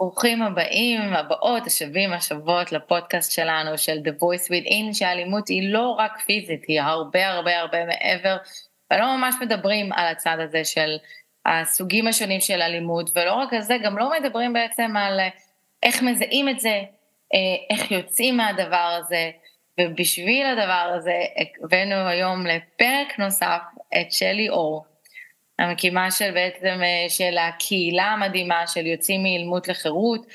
ברוכים הבאים, הבאות, השבים, השבות לפודקאסט שלנו של The Voice Within, שהאלימות היא לא רק פיזית, היא הרבה הרבה הרבה מעבר, ולא ממש מדברים על הצד הזה של הסוגים השונים של אלימות, ולא רק על זה, גם לא מדברים בעצם על איך מזהים את זה, איך יוצאים מהדבר הזה, ובשביל הדבר הזה הבאנו היום לפרק נוסף את שלי אור, המקימה של בעצם, אה, של הקהילה המדהימה של יוצאים מאילמות לחירות,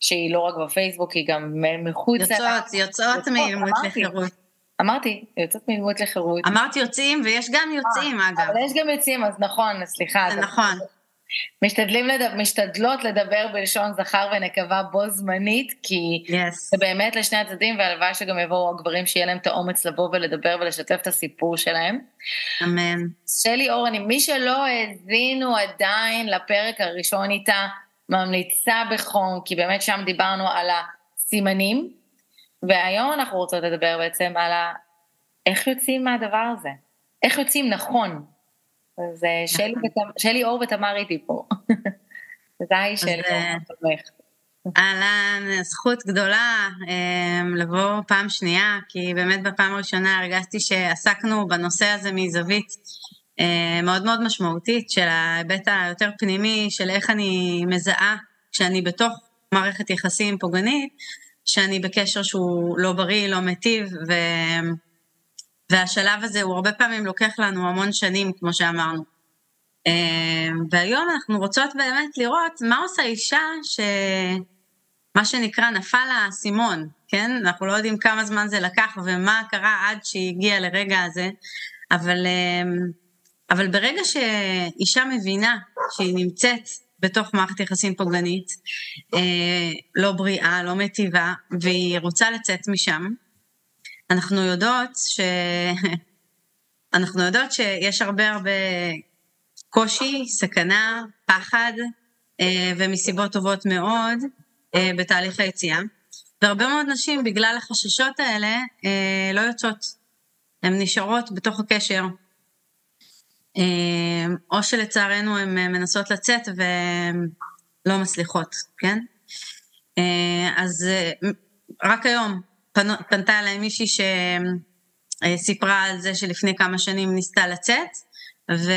שהיא לא רק בפייסבוק, היא גם מחוץ... יוצאות, יוצאות, יוצאות מאילמות לחירות. אמרתי, יוצאות מאילמות לחירות. אמרתי יוצאים, ויש גם יוצאים, אה, אגב. אבל יש גם יוצאים, אז נכון, סליחה. זה נכון. משתדלים לדבר, משתדלות לדבר בלשון זכר ונקבה בו זמנית, כי yes. זה באמת לשני הצדדים, והלוואי שגם יבואו הגברים שיהיה להם את האומץ לבוא ולדבר ולשתף את הסיפור שלהם. אמן. שלי אור, אני, מי שלא האזינו עדיין לפרק הראשון איתה, ממליצה בחום, כי באמת שם דיברנו על הסימנים, והיום אנחנו רוצות לדבר בעצם על ה... איך יוצאים מהדבר הזה, איך יוצאים נכון. אז אה, נכון. שלי אור ותמר איתי פה. זה היי שלי אור. אהלן, זכות גדולה אה, לבוא פעם שנייה, כי באמת בפעם הראשונה הרגשתי שעסקנו בנושא הזה מזווית אה, מאוד מאוד משמעותית של ההיבט היותר פנימי, של איך אני מזהה כשאני בתוך מערכת יחסים פוגענית, שאני בקשר שהוא לא בריא, לא מיטיב, ו... והשלב הזה הוא הרבה פעמים לוקח לנו המון שנים, כמו שאמרנו. אה, והיום אנחנו רוצות באמת לראות מה עושה אישה שמה שנקרא נפל האסימון, כן? אנחנו לא יודעים כמה זמן זה לקח ומה קרה עד שהיא הגיעה לרגע הזה, אבל, אה, אבל ברגע שאישה מבינה שהיא נמצאת בתוך מערכת יחסים פוגענית, אה, לא בריאה, לא מטיבה, והיא רוצה לצאת משם, אנחנו יודעות ש... אנחנו יודעות שיש הרבה הרבה קושי, סכנה, פחד, אה, ומסיבות טובות מאוד אה, בתהליך היציאה. והרבה מאוד נשים, בגלל החששות האלה, אה, לא יוצאות. הן נשארות בתוך הקשר. או שלצערנו הן מנסות לצאת והן לא מצליחות, כן? אז רק היום פנתה אליי מישהי שסיפרה על זה שלפני כמה שנים ניסתה לצאת, ו...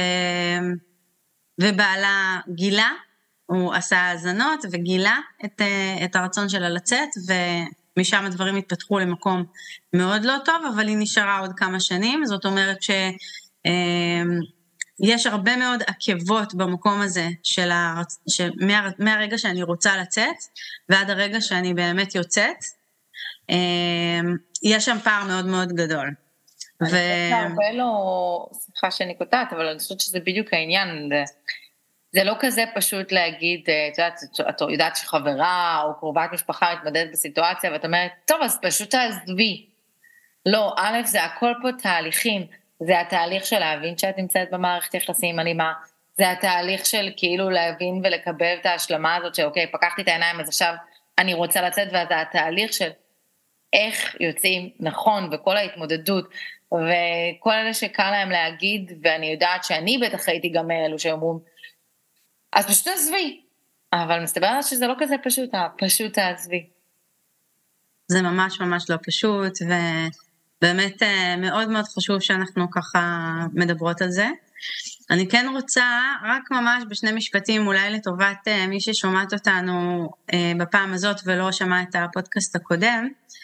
ובעלה גילה, הוא עשה האזנות וגילה את, את הרצון שלה לצאת, ומשם הדברים התפתחו למקום מאוד לא טוב, אבל היא נשארה עוד כמה שנים, זאת אומרת ש... יש הרבה מאוד עקבות במקום הזה של ה... שמה... מהרגע שאני רוצה לצאת ועד הרגע שאני באמת יוצאת, יש שם פער מאוד מאוד גדול. ו... הרבה לא, סליחה שאני קוטעת, אבל אני חושבת שזה בדיוק העניין. זה, לא כזה פשוט להגיד, אה, את יודעת, את יודעת שחברה או קרובת משפחה מתמודדת בסיטואציה, ואת אומרת, טוב, אז פשוט תעזבי. לא, א', זה הכל פה תהליכים. זה התהליך של להבין שאת נמצאת במערכת יחסים אלימה, זה התהליך של כאילו להבין ולקבל את ההשלמה הזאת שאוקיי, פקחתי את העיניים, אז עכשיו אני רוצה לצאת, וזה התהליך של איך יוצאים נכון וכל ההתמודדות וכל אלה שקל להם להגיד, ואני יודעת שאני בטח הייתי גם מאלו שאומרים, אז פשוט תעזבי. אבל מסתבר שזה לא כזה פשוט, פשוט תעזבי. זה ממש ממש לא פשוט, ובאמת אה, מאוד מאוד חשוב שאנחנו ככה מדברות על זה. אני כן רוצה, רק ממש בשני משפטים, אולי לטובת אה, מי ששומעת אותנו אה, בפעם הזאת ולא שמע את הפודקאסט הקודם, אה,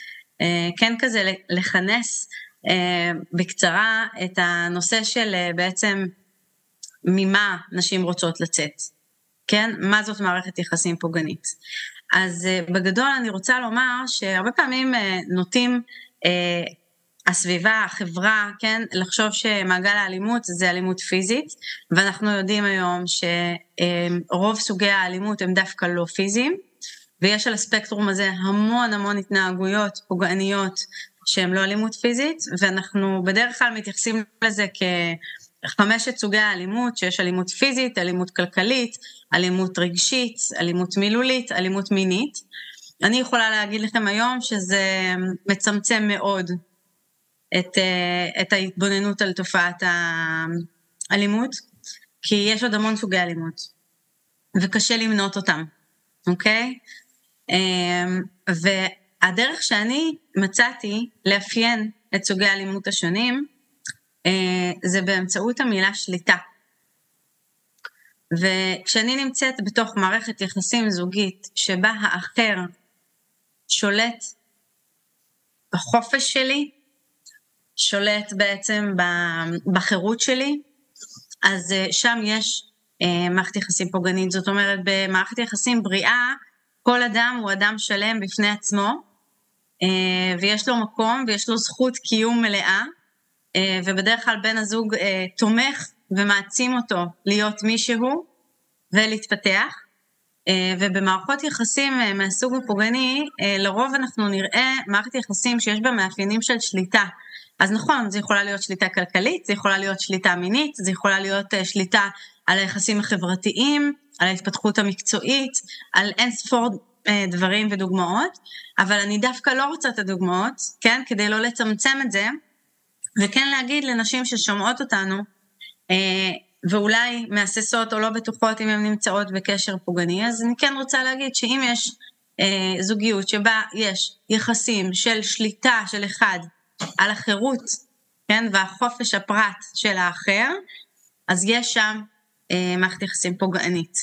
כן כזה לכנס אה, בקצרה את הנושא של אה, בעצם ממה נשים רוצות לצאת, כן? מה זאת מערכת יחסים פוגענית. אז בגדול אני רוצה לומר שהרבה פעמים נוטים הסביבה, החברה, כן, לחשוב שמעגל האלימות זה אלימות פיזית, ואנחנו יודעים היום שרוב סוגי האלימות הם דווקא לא פיזיים, ויש על הספקטרום הזה המון המון התנהגויות פוגעניות שהן לא אלימות פיזית, ואנחנו בדרך כלל מתייחסים לזה כחמשת סוגי האלימות, שיש אלימות פיזית, אלימות כלכלית, אלימות רגשית, אלימות מילולית, אלימות מינית. אני יכולה להגיד לכם היום שזה מצמצם מאוד את, את ההתבוננות על תופעת האלימות, כי יש עוד המון סוגי אלימות, וקשה למנות אותם. אוקיי? אמ, והדרך שאני מצאתי לאפיין את סוגי האלימות השונים, אה, זה באמצעות המילה שליטה. וכשאני נמצאת בתוך מערכת יחסים זוגית שבה האחר שולט בחופש שלי, שולט בעצם בחירות שלי, אז אה, שם יש אה, מערכת יחסים פוגענית. זאת אומרת, במערכת יחסים בריאה, כל אדם הוא אדם שלם בפני עצמו, אה, ויש לו מקום ויש לו זכות קיום מלאה, אה, ובדרך כלל בן הזוג אה, תומך ומעצים אותו להיות מישהו ולהתפתח. אה, ובמערכות יחסים מהסוג הפוגעני, לרוב אנחנו נראה מערכת יחסים שיש בה מאפיינים של שליטה. אז נכון, זה יכולה להיות שליטה כלכלית, זה יכולה להיות שליטה מינית, זה יכולה להיות שליטה על היחסים החברתיים, על ההתפתחות המקצועית, על אין ספור דברים ודוגמאות, אבל אני דווקא לא רוצה את הדוגמאות, כן? כדי לא לצמצם את זה, וכן להגיד לנשים ששומעות אותנו, ואולי מהססות או לא בטוחות אם הן נמצאות בקשר פוגעני, אז אני כן רוצה להגיד שאם יש אה, זוגיות שבה יש יחסים של שליטה של אחד על החירות, כן, והחופש הפרט של האחר, אז יש שם אה, מערכת יחסים פוגענית.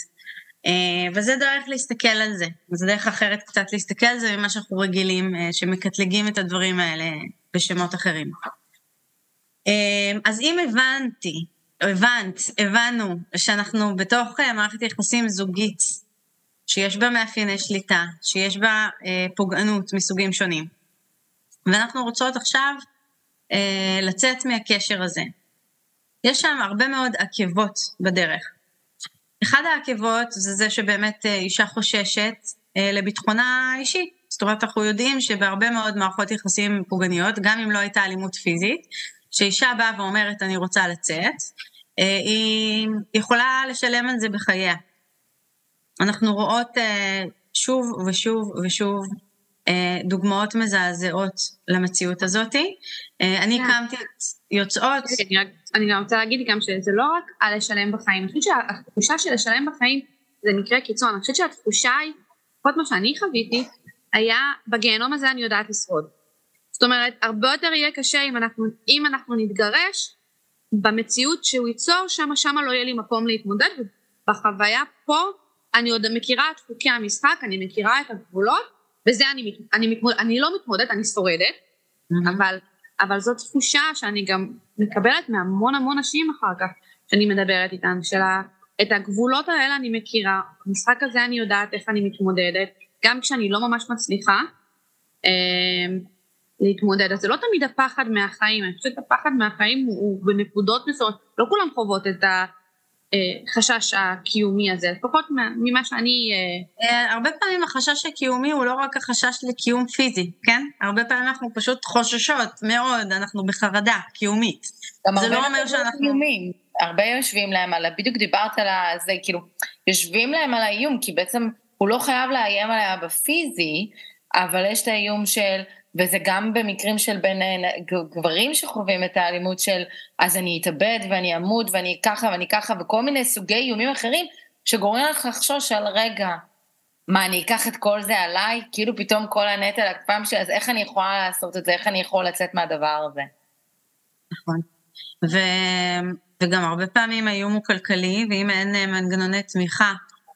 אה, וזה דרך להסתכל על זה, זו דרך אחרת קצת להסתכל על זה ממה שאנחנו רגילים, אה, שמקטלגים את הדברים האלה בשמות אחרים. אה, אז אם הבנתי הבנת, הבנו שאנחנו בתוך אה, מערכת יחסים זוגית, שיש בה מאפייני שליטה, שיש בה אה, פוגענות מסוגים שונים. ואנחנו רוצות עכשיו אה, לצאת מהקשר הזה. יש שם הרבה מאוד עקבות בדרך. אחד העקבות זה זה שבאמת אה, אישה חוששת אה, לביטחונה האישי. זאת אומרת, אנחנו יודעים שבהרבה מאוד מערכות יחסים פוגעניות, גם אם לא הייתה אלימות פיזית, שאישה באה ואומרת אני רוצה לצאת, אה, היא יכולה לשלם על זה בחייה. אנחנו רואות שוב ושוב ושוב דוגמאות מזעזעות למציאות הזאתי. אני כן. הקמתי את יוצאות. אני גם רוצה להגיד גם שזה לא רק על לשלם בחיים, אני חושבת שהתחושה של לשלם בחיים זה מקרה קיצון, אני חושבת שהתחושה היא, לפחות מה שאני חוויתי, היה בגיהנום הזה אני יודעת לשרוד. זאת אומרת, הרבה יותר יהיה קשה אם אנחנו, אם אנחנו נתגרש, במציאות שהוא ייצור, שמה שמה לא יהיה לי מקום להתמודד, ובחוויה פה אני עוד מכירה את חוקי המשחק, אני מכירה את הגבולות, וזה אני, אני, מתמודד, אני לא מתמודדת, אני שורדת, mm-hmm. אבל, אבל זאת תחושה שאני גם מקבלת מהמון המון נשים אחר כך, שאני מדברת איתן, של ה, את הגבולות האלה אני מכירה, במשחק הזה אני יודעת איך אני מתמודדת, גם כשאני לא ממש מצליחה, אמ, להתמודד. אז זה לא תמיד הפחד מהחיים, אני חושבת שהפחד מהחיים הוא, הוא בנקודות מסוימות, לא כולם חוות את החשש הקיומי הזה, לפחות ממה שאני... אה, אה, הרבה פעמים החשש הקיומי הוא לא רק החשש לקיום פיזי, כן? הרבה פעמים אנחנו פשוט חוששות מאוד, אנחנו בחרדה קיומית. זה לא אומר שאנחנו... קיומים. הרבה יושבים להם על, בדיוק דיברת על זה, כאילו, יושבים להם על האיום, כי בעצם הוא לא חייב לאיים עליה בפיזי, אבל יש את האיום של וזה גם במקרים של בין אה, גברים שחווים את האלימות של אז אני אתאבד ואני אמות ואני ככה ואני ככה וכל מיני סוגי איומים אחרים שגורמים לך לחשוש על רגע, מה אני אקח את כל זה עליי? כאילו פתאום כל הנטל על הכתפיים שלי, אז איך אני יכולה לעשות את זה? איך אני יכול לצאת מהדבר הזה? נכון. ו... וגם הרבה פעמים האיום הוא כלכלי, ואם אין אה, מנגנוני תמיכה,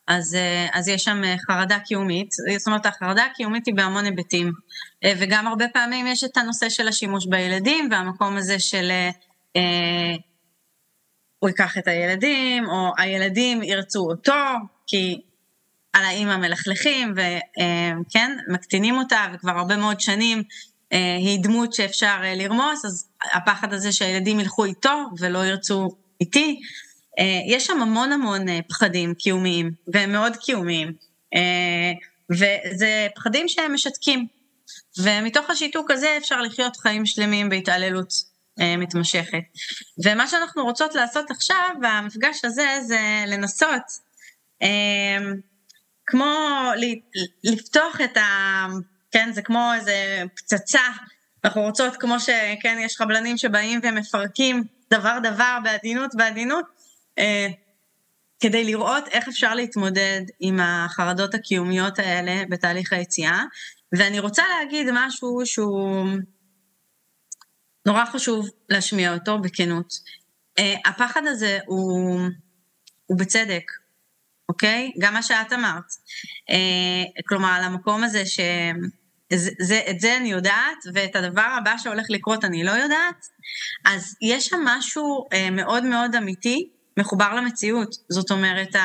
אז, אה, אז יש שם חרדה קיומית, זאת אומרת החרדה הקיומית היא בהמון היבטים, וגם הרבה פעמים יש את הנושא של השימוש בילדים והמקום הזה של אה, הוא ייקח את הילדים, או הילדים ירצו אותו, כי על האימא מלכלכים, וכן, מקטינים אותה, וכבר הרבה מאוד שנים היא דמות שאפשר לרמוס, אז הפחד הזה שהילדים ילכו איתו ולא ירצו איתי, אה, יש שם המון המון אה, פחדים קיומיים, והם מאוד קיומיים, אה, וזה פחדים שהם משתקים. ומתוך השיתוק הזה אפשר לחיות חיים שלמים בהתעללות מתמשכת. ומה שאנחנו רוצות לעשות עכשיו, במפגש הזה, זה לנסות, כמו לפתוח את ה... כן, זה כמו איזה פצצה. אנחנו רוצות, כמו שכן, יש חבלנים שבאים ומפרקים דבר דבר בעדינות בעדינות, אה, כדי לראות איך אפשר להתמודד עם החרדות הקיומיות האלה בתהליך היציאה. ואני רוצה להגיד משהו שהוא נורא חשוב להשמיע אותו בכנות. Uh, הפחד הזה הוא, הוא בצדק, אוקיי? גם מה שאת אמרת. Uh, כלומר, על המקום הזה ש... זה, זה, את זה אני יודעת, ואת הדבר הבא שהולך לקרות אני לא יודעת, אז יש שם משהו uh, מאוד מאוד אמיתי, מחובר למציאות. זאת אומרת,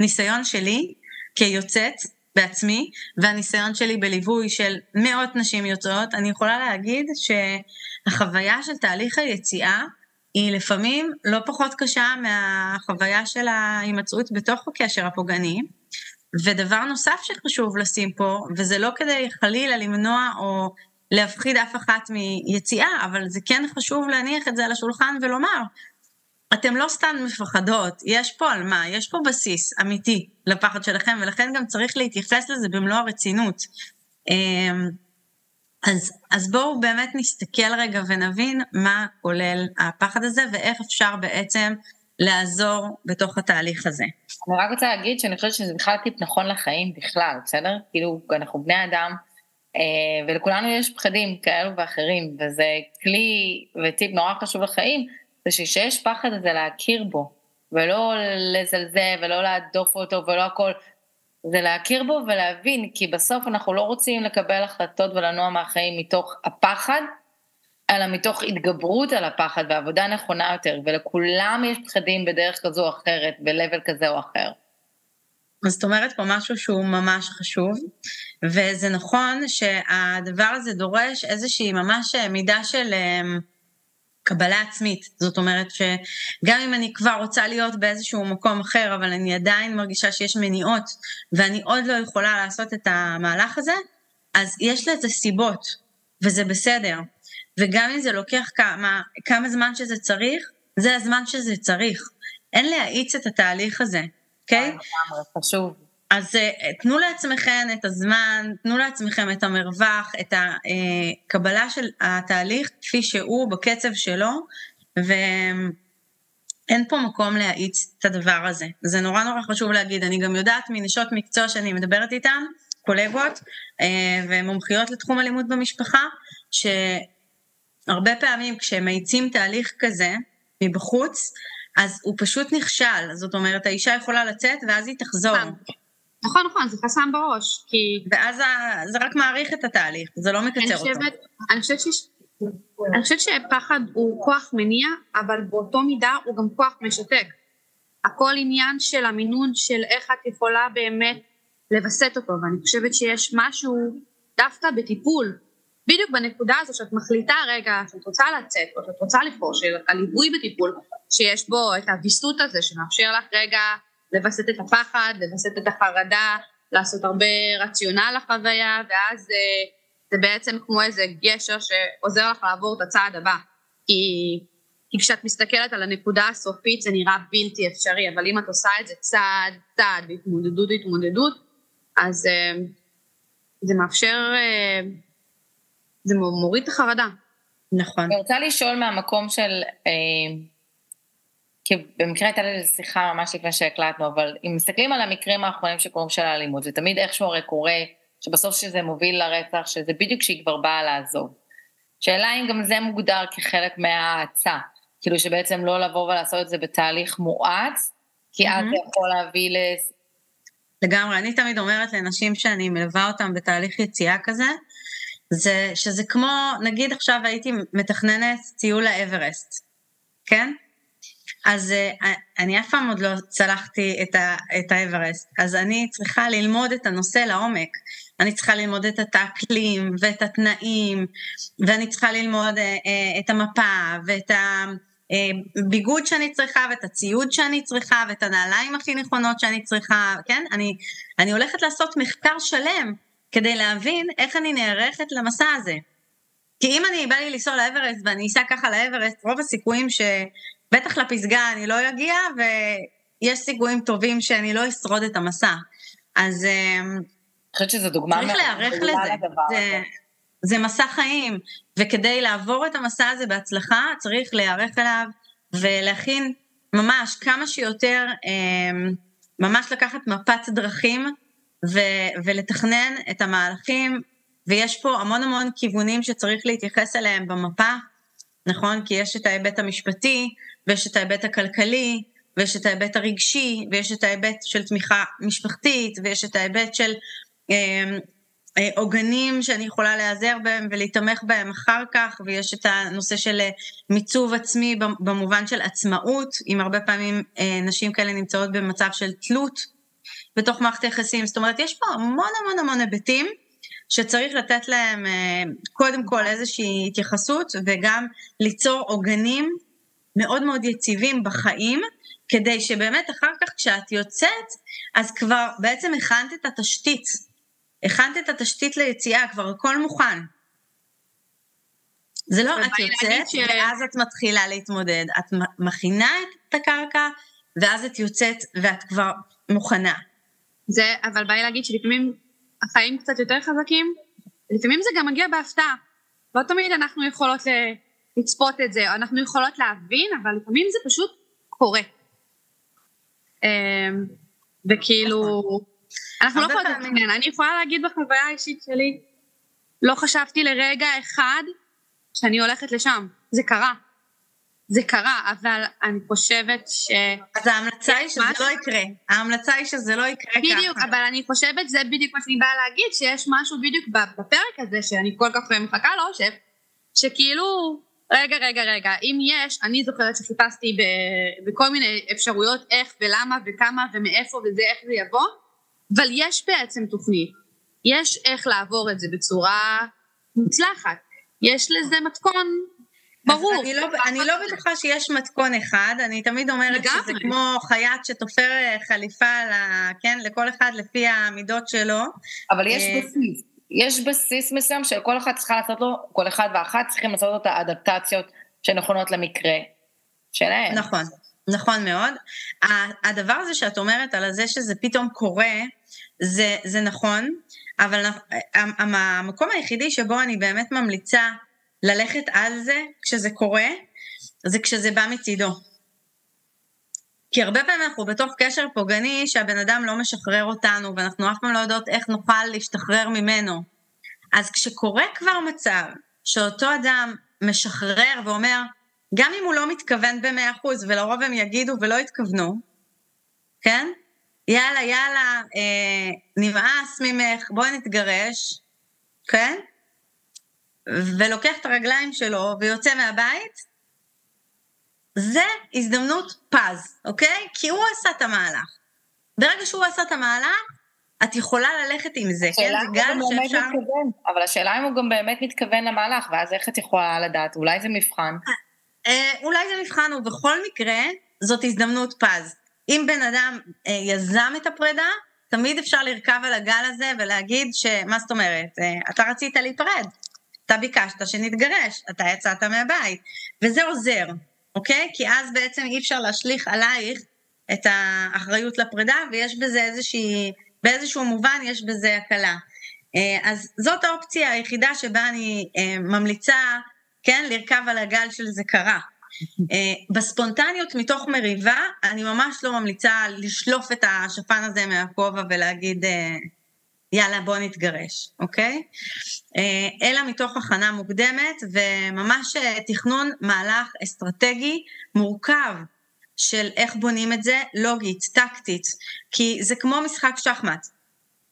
הניסיון שלי כיוצאת בעצמי, והניסיון שלי בליווי של מאות נשים יוצאות, אני יכולה להגיד שהחוויה של תהליך היציאה היא לפעמים לא פחות קשה מהחוויה של ההימצאות בתוך הקשר הפוגעני. ודבר נוסף שחשוב לשים פה, וזה לא כדי חלילה למנוע או להפחיד אף אחת מיציאה, אבל זה כן חשוב להניח את זה על השולחן ולומר, אתם לא סתם מפחדות, יש פה על מה, יש פה בסיס אמיתי לפחד שלכם, ולכן גם צריך להתייחס לזה במלוא הרצינות. אמ, אז, אז בואו באמת נסתכל רגע ונבין מה כולל הפחד הזה ואיך אפשר בעצם לעזור בתוך התהליך הזה. אני רק רוצה להגיד שאני חושבת שזה בכלל טיפ נכון לחיים בכלל, בסדר? כאילו, אנחנו בני אדם, אה, ולכולנו יש פחדים כאלו ואחרים, וזה כלי וטיפ נורא חשוב לחיים, זה שכשיש פחד הזה להכיר בו, ולא לזלזל ולא להדוף אותו ולא הכל, זה להכיר בו ולהבין, כי בסוף אנחנו לא רוצים לקבל החלטות ולנוע מהחיים מתוך הפחד, אלא מתוך התגברות על הפחד ועבודה נכונה יותר, ולכולם יש פחדים בדרך כזו או אחרת, ב-level כזה או אחר. אז את אומרת פה משהו שהוא ממש חשוב, וזה נכון שהדבר הזה דורש איזושהי ממש מידה של... קבלה עצמית. זאת אומרת שגם אם אני כבר רוצה להיות באיזשהו מקום אחר, אבל אני עדיין מרגישה שיש מניעות, ואני עוד לא יכולה לעשות את המהלך הזה, אז יש לזה סיבות, וזה בסדר. וגם אם זה לוקח כמה, כמה זמן שזה צריך, זה הזמן שזה צריך. אין להאיץ את התהליך הזה, אוקיי? Okay? חשוב. אז אה, תנו לעצמכם את הזמן, תנו לעצמכם את המרווח, את הקבלה של התהליך כפי שהוא, בקצב שלו, ואין פה מקום להאיץ את הדבר הזה. זה נורא נורא חשוב להגיד. אני גם יודעת מנשות מקצוע שאני מדברת איתן, קולגות אה, ומומחיות לתחום אלימות במשפחה, שהרבה פעמים כשהם מאיצים תהליך כזה מבחוץ, אז הוא פשוט נכשל. זאת אומרת, האישה יכולה לצאת ואז היא תחזור. נכון, נכון, זה חסם בראש, כי... ואז זה רק מעריך את התהליך, זה לא מקצר אותו. אני חושבת שיש... אני חושבת שפחד הוא כוח מניע, אבל באותו מידה הוא גם כוח משתק. הכל עניין של המינון של איך את יכולה באמת לווסת אותו, ואני חושבת שיש משהו דווקא בטיפול, בדיוק בנקודה הזו שאת מחליטה רגע שאת רוצה לצאת, או שאת רוצה לבחור, שהליווי בטיפול, שיש בו את הוויסות הזה שמאפשר לך רגע לווסת את הפחד, לווסת את החרדה, לעשות הרבה רציונל לחוויה, ואז זה, אה, זה בעצם כמו איזה גשר שעוזר לך לעבור את הצעד הבא. כי, כי כשאת מסתכלת על הנקודה הסופית זה נראה בלתי אפשרי, אבל אם את עושה את זה צעד צעד, התמודדות התמודדות, אז אה, זה מאפשר, אה, זה מוריד את החרדה. נכון. אני רוצה לשאול מהמקום של כי במקרה הייתה לי שיחה ממש לפני שהקלטנו, אבל אם מסתכלים על המקרים האחרונים שקורים של האלימות, זה תמיד איכשהו הרי קורה, שבסוף שזה מוביל לרצח, שזה בדיוק כשהיא כבר באה לעזוב. שאלה אם גם זה מוגדר כחלק מההאצה, כאילו שבעצם לא לבוא ולעשות את זה בתהליך מואץ, כי אז זה יכול להביא ל... לגמרי, אני תמיד אומרת לנשים שאני מלווה אותן בתהליך יציאה כזה, זה שזה כמו, נגיד עכשיו הייתי מתכננת טיול לאברסט, כן? אז uh, אני אף פעם עוד לא צלחתי את, ה, את האברסט, אז אני צריכה ללמוד את הנושא לעומק. אני צריכה ללמוד את האקלים ואת התנאים, ואני צריכה ללמוד uh, uh, את המפה ואת הביגוד שאני צריכה ואת הציוד שאני צריכה ואת הנעליים הכי נכונות שאני צריכה, כן? אני, אני הולכת לעשות מחקר שלם כדי להבין איך אני נערכת למסע הזה. כי אם אני בא לי לנסוע לאברסט ואני אסע ככה לאברסט, רוב הסיכויים ש... בטח לפסגה אני לא אגיע, ויש סיכויים טובים שאני לא אשרוד את המסע. אז אמ, אני חושבת שזו דוגמה צריך להיערך לזה. זה, זה מסע חיים, וכדי לעבור את המסע הזה בהצלחה, צריך להיערך אליו ולהכין ממש כמה שיותר, אה, ממש לקחת מפת דרכים ו- ולתכנן את המהלכים, ויש פה המון המון כיוונים שצריך להתייחס אליהם במפה, נכון? כי יש את ההיבט המשפטי, ויש את ההיבט הכלכלי, ויש את ההיבט הרגשי, ויש את ההיבט של תמיכה משפחתית, ויש את ההיבט של אה, אה, עוגנים שאני יכולה להיעזר בהם ולהתמך בהם אחר כך, ויש את הנושא של אה, מיצוב עצמי במובן של עצמאות, אם הרבה פעמים נשים כאלה נמצאות במצב של תלות בתוך מערכת היחסים. זאת אומרת, יש פה המון המון המון היבטים שצריך לתת להם קודם כל איזושהי התייחסות, וגם ליצור עוגנים מאוד מאוד יציבים בחיים, כדי שבאמת אחר כך כשאת יוצאת, אז כבר בעצם הכנת את התשתית. הכנת את התשתית ליציאה, כבר הכל מוכן. זה לא, את יוצאת, ש... ואז את מתחילה להתמודד. את מכינה את הקרקע, ואז את יוצאת, ואת כבר מוכנה. זה, אבל בא לי להגיד שלפעמים החיים קצת יותר חזקים, לפעמים זה גם מגיע בהפתעה. לא תמיד אנחנו יכולות לצפות את זה, אנחנו יכולות להבין, אבל לפעמים זה פשוט קורה. אמ, וכאילו, אנחנו לא יכולות לתכנן, אני יכולה להגיד בחוויה האישית שלי, לא חשבתי לרגע אחד שאני הולכת לשם, זה קרה. זה קרה, אבל אני חושבת ש... אז ההמלצה היא שזה משהו... לא יקרה. ההמלצה היא שזה לא יקרה בדיוק, ככה. בדיוק, אבל אני חושבת, זה בדיוק מה שאני באה להגיד, שיש משהו בדיוק בפרק הזה, שאני כל כך מחכה לו, ש... שכאילו, רגע, רגע, רגע, אם יש, אני זוכרת שחיפשתי ב, בכל מיני אפשרויות איך ולמה וכמה ומאיפה וזה, איך זה יבוא, אבל יש בעצם תוכנית, יש איך לעבור את זה בצורה מוצלחת, יש לזה מתכון ברור. אני לא, אני לא בטוחה שיש מתכון אחד, אני תמיד אומרת לגמרי. שזה כמו חייט שתופר אה, חליפה, לה, כן, לכל אחד לפי המידות שלו. אבל יש אה, בסיס. יש בסיס מסוים שכל אחד צריכה לעשות לו, כל אחד ואחת צריכים לעשות לו את האדפטציות שנכונות למקרה שלהם. נכון, נכון מאוד. הדבר הזה שאת אומרת על זה שזה פתאום קורה, זה, זה נכון, אבל המקום היחידי שבו אני באמת ממליצה ללכת על זה כשזה קורה, זה כשזה בא מצידו. כי הרבה פעמים אנחנו בתוך קשר פוגעני שהבן אדם לא משחרר אותנו, ואנחנו אף פעם לא יודעות איך נוכל להשתחרר ממנו. אז כשקורה כבר מצב שאותו אדם משחרר ואומר, גם אם הוא לא מתכוון במאה אחוז, ולרוב הם יגידו ולא יתכוונו, כן? יאללה, יאללה, אה, נמאס ממך, בואי נתגרש, כן? ולוקח את הרגליים שלו ויוצא מהבית, זה הזדמנות פז, אוקיי? כי הוא עשה את המהלך. ברגע שהוא עשה את המהלך, את יכולה ללכת עם זה, כן? זה גל שאפשר... מתכוון, אבל השאלה אם הוא גם באמת מתכוון למהלך, ואז איך את יכולה לדעת? אולי זה מבחן. אה, אולי זה מבחן, ובכל מקרה, זאת הזדמנות פז. אם בן אדם אה, יזם את הפרידה, תמיד אפשר לרכב על הגל הזה ולהגיד שמה זאת אומרת, אה, אתה רצית להיפרד, אתה ביקשת שנתגרש, אתה יצאת מהבית, וזה עוזר, אוקיי? כי אז בעצם אי אפשר להשליך עלייך את האחריות לפרידה, ויש בזה איזושהי, באיזשהו מובן יש בזה הקלה. אה, אז זאת האופציה היחידה שבה אני אה, ממליצה, כן, לרכב על הגל של זה קרה. אה, בספונטניות מתוך מריבה, אני ממש לא ממליצה לשלוף את השפן הזה מהכובע ולהגיד, יאללה, בוא נתגרש, אוקיי? אה, אלא מתוך הכנה מוקדמת וממש אה, תכנון מהלך אסטרטגי מורכב של איך בונים את זה לוגית, טקטית, כי זה כמו משחק שחמט,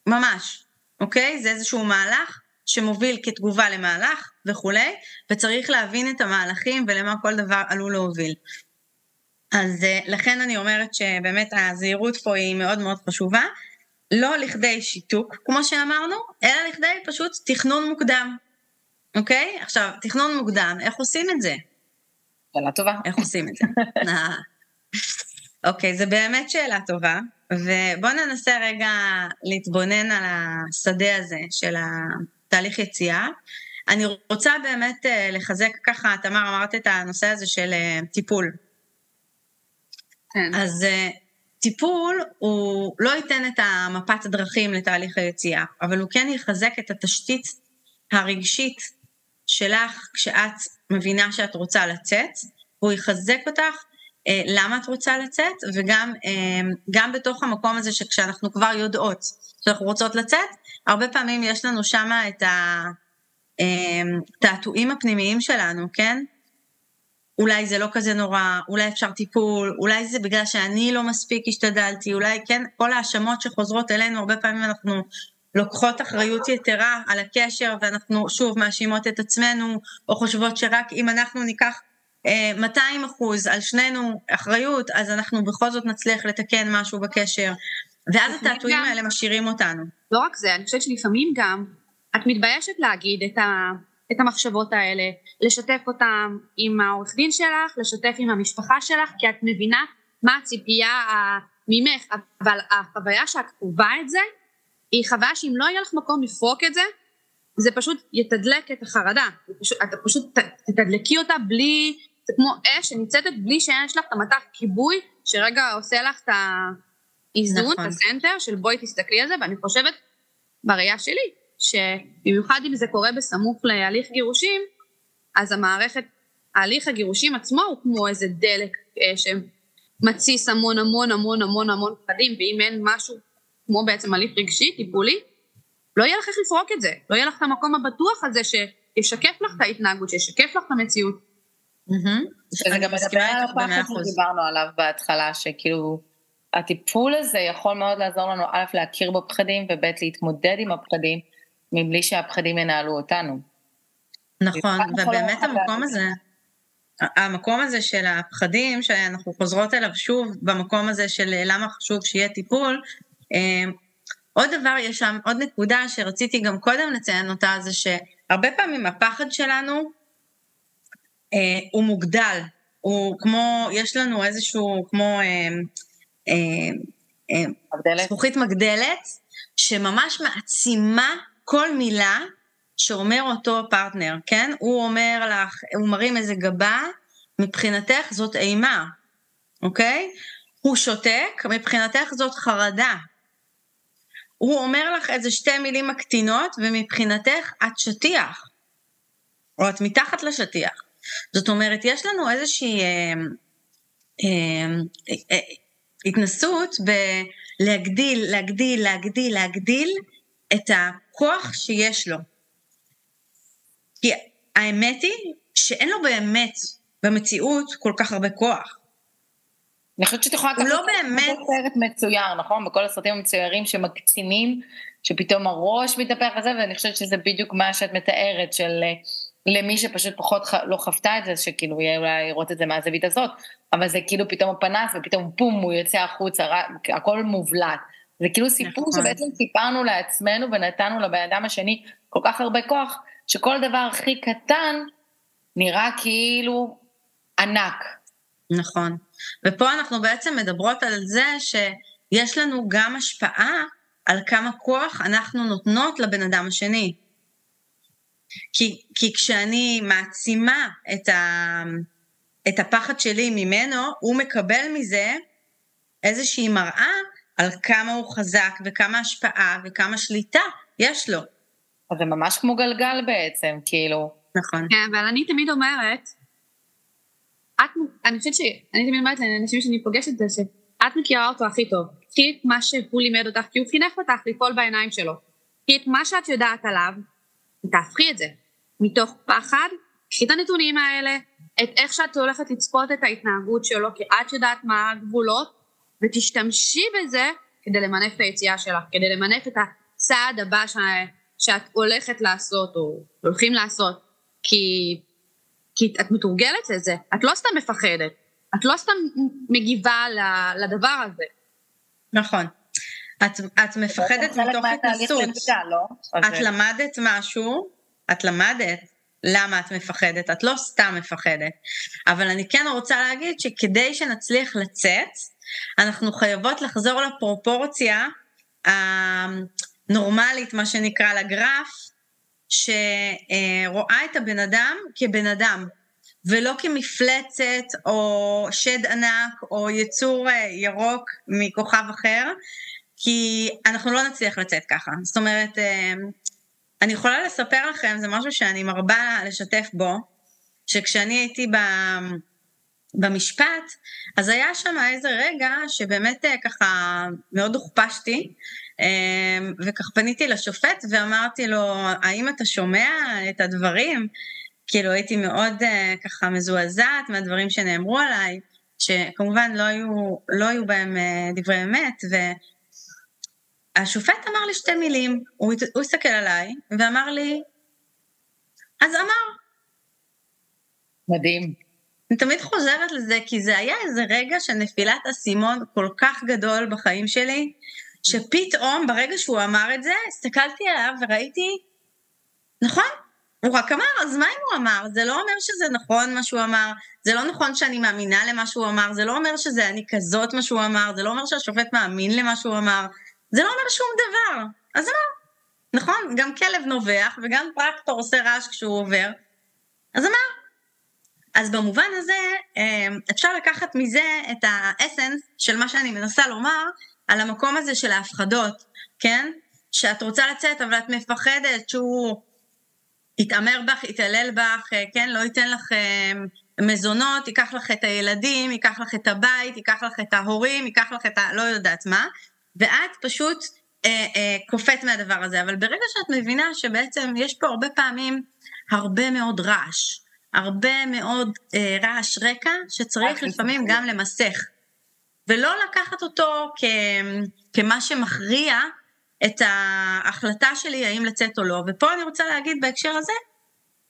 ממש, אוקיי? זה איזשהו מהלך שמוביל כתגובה למהלך וכולי, וצריך להבין את המהלכים ולמה כל דבר עלול להוביל. אז אה, לכן אני אומרת שבאמת הזהירות פה היא מאוד מאוד חשובה. לא לכדי שיתוק, כמו שאמרנו, אלא לכדי פשוט תכנון מוקדם, אוקיי? עכשיו, תכנון מוקדם, איך עושים את זה? שאלה טובה. איך עושים את זה? אה. אוקיי, זו באמת שאלה טובה, ובואו ננסה רגע להתבונן על השדה הזה של התהליך יציאה. אני רוצה באמת אה, לחזק ככה, תמר, אמרת את הנושא הזה של אה, טיפול. כן. אז טיפול הוא לא ייתן את המפת הדרכים לתהליך היציאה, אבל הוא כן יחזק את התשתית הרגשית שלך כשאת מבינה שאת רוצה לצאת, הוא יחזק אותך אה, למה את רוצה לצאת, וגם גם בתוך המקום הזה שכשאנחנו כבר יודעות שאנחנו רוצות לצאת, הרבה פעמים יש לנו שם את התעתועים הפנימיים שלנו, כן? אולי זה לא כזה נורא, אולי אפשר טיפול, אולי זה בגלל שאני לא מספיק השתדלתי, אולי כן, כל ההאשמות שחוזרות אלינו, הרבה פעמים אנחנו לוקחות אחריות יתרה על הקשר ואנחנו שוב מאשימות את עצמנו, או חושבות שרק אם אנחנו ניקח 200 אה, אחוז על שנינו אחריות, אז אנחנו בכל זאת נצליח לתקן משהו בקשר. ואז התעתועים האלה משאירים אותנו. לא רק זה, אני חושבת שלפעמים גם את מתביישת להגיד את, ה, את המחשבות האלה, לשתף אותם עם העורך דין שלך, לשתף עם המשפחה שלך, כי את מבינה מה הציפייה ממך, אבל החוויה שאת קרובה את זה, היא חוויה שאם לא יהיה לך מקום לפרוק את זה, זה פשוט יתדלק את החרדה, אתה פשוט תתדלקי אותה בלי, זה כמו אש שניצתת בלי שיש לך את המטח כיבוי, שרגע עושה לך את האיזון, נכון. את הסנטר של בואי תסתכלי על זה, ואני חושבת, בראייה שלי, שבמיוחד אם זה קורה בסמוך להליך גירושים, אז המערכת, ההליך הגירושים עצמו הוא כמו איזה דלק אה, שמתסיס המון המון המון המון המון פחדים, ואם אין משהו כמו בעצם הליך רגשי, טיפולי, לא יהיה לך איך לפרוק את זה, לא יהיה לך את המקום הבטוח הזה שישקף לך את ההתנהגות, שישקף לך את המציאות. שזה גם מדבר על הפחד שדיברנו עליו בהתחלה, שכאילו הטיפול הזה יכול מאוד לעזור לנו א', להכיר בפחדים, וב', להתמודד עם הפחדים, מבלי שהפחדים ינהלו אותנו. נכון, ובאמת המקום הזה, המקום הזה של הפחדים, שאנחנו חוזרות אליו שוב, במקום הזה של למה חשוב שיהיה טיפול, אה, עוד דבר, יש שם עוד נקודה שרציתי גם קודם לציין אותה, זה שהרבה פעמים הפחד שלנו אה, הוא מוגדל, הוא כמו, יש לנו איזשהו, כמו אה, אה, אה, זכוכית מגדלת, שממש מעצימה כל מילה שאומר אותו פרטנר, כן? הוא אומר לך, הוא מרים איזה גבה, מבחינתך זאת אימה, אוקיי? הוא שותק, מבחינתך זאת חרדה. הוא אומר לך איזה שתי מילים מקטינות, ומבחינתך את שטיח, או את מתחת לשטיח. זאת אומרת, יש לנו איזושהי אה, אה, אה, התנסות בלהגדיל, להגדיל, להגדיל, להגדיל את הכוח שיש לו. כי האמת היא שאין לו באמת במציאות כל כך הרבה כוח. אני חושבת שאת יכולה לקחת לא באמת... סרט מצויר, נכון? בכל הסרטים המצוירים שמקצינים, שפתאום הראש מתהפך וזה, ואני חושבת שזה בדיוק מה שאת מתארת, של אה, למי שפשוט פחות ח... לא חוותה את זה, שכאילו יהיה אולי לראות את זה מהזווית הזאת, אבל זה כאילו פתאום הפנס, ופתאום פום, הוא יוצא החוצה, הכל מובלט. זה כאילו סיפור נכון. שבעצם סיפרנו לעצמנו ונתנו לבן אדם השני כל כך הרבה כוח, שכל דבר הכי קטן נראה כאילו ענק. נכון. ופה אנחנו בעצם מדברות על זה שיש לנו גם השפעה על כמה כוח אנחנו נותנות לבן אדם השני. כי, כי כשאני מעצימה את, ה, את הפחד שלי ממנו, הוא מקבל מזה איזושהי מראה על כמה הוא חזק וכמה השפעה וכמה שליטה יש לו. אז זה ממש כמו גלגל בעצם, כאילו. נכון. כן, אבל אני תמיד אומרת, את, אני חושבת שאני תמיד אומרת לאנשים שאני פוגשת את זה, שאת מכירה אותו הכי טוב. קחי את מה שהוא לימד אותך, כי הוא חינך אותך ליפול בעיניים שלו. קחי את מה שאת יודעת עליו, ותהפכי את זה. מתוך פחד, קחי את הנתונים האלה, את איך שאת הולכת לצפות את ההתנהגות שלו, כי את יודעת מה הגבולות, ותשתמשי בזה כדי למנף את היציאה שלך, כדי למנף את הצעד הבא ש... שאת הולכת לעשות או הולכים לעשות, כי, כי את מתורגלת לזה, את לא סתם מפחדת, את לא סתם מגיבה לדבר הזה. נכון. את, את מפחדת מתוך התנסות. לא? את למדת משהו, את למדת למה את מפחדת, את לא סתם מפחדת. אבל אני כן רוצה להגיד שכדי שנצליח לצאת, אנחנו חייבות לחזור לפרופורציה הנורמלית, מה שנקרא, לגרף, שרואה את הבן אדם כבן אדם, ולא כמפלצת או שד ענק או יצור ירוק מכוכב אחר, כי אנחנו לא נצליח לצאת ככה. זאת אומרת, אני יכולה לספר לכם, זה משהו שאני מרבה לשתף בו, שכשאני הייתי ב... במשפט, אז היה שם איזה רגע שבאמת אה, ככה מאוד הוכפשתי, אה, וכך פניתי לשופט ואמרתי לו, האם אתה שומע את הדברים? כאילו הייתי מאוד אה, ככה מזועזעת מהדברים שנאמרו עליי, שכמובן לא היו, לא היו בהם דברי אמת, והשופט אמר לי שתי מילים, הוא, הוא הסתכל עליי ואמר לי, אז אמר. מדהים. אני תמיד חוזרת לזה, כי זה היה איזה רגע של נפילת אסימון כל כך גדול בחיים שלי, שפתאום, ברגע שהוא אמר את זה, הסתכלתי עליו וראיתי, נכון, הוא רק אמר, אז מה אם הוא אמר? זה לא אומר שזה נכון מה שהוא אמר, זה לא נכון שאני מאמינה למה שהוא אמר, זה לא אומר שזה אני כזאת מה שהוא אמר, זה לא אומר שהשופט מאמין למה שהוא אמר, זה לא אומר שום דבר. אז אמר, נכון, גם כלב נובח וגם טרקטור עושה רעש כשהוא עובר, אז אמר, אז במובן הזה אמ, אפשר לקחת מזה את האסנס של מה שאני מנסה לומר על המקום הזה של ההפחדות, כן? שאת רוצה לצאת אבל את מפחדת שהוא יתעמר בך, יתעלל בך, אה, כן? לא ייתן לך אמ, מזונות, ייקח לך את הילדים, ייקח לך את הבית, ייקח לך את ההורים, ייקח לך את ה... לא יודעת מה, ואת פשוט אה, אה, קופאת מהדבר הזה. אבל ברגע שאת מבינה שבעצם יש פה הרבה פעמים הרבה מאוד רעש, הרבה מאוד אה, רעש רקע שצריך לפעמים גם למסך, ולא לקחת אותו כ, כמה שמכריע את ההחלטה שלי האם לצאת או לא. ופה אני רוצה להגיד בהקשר הזה,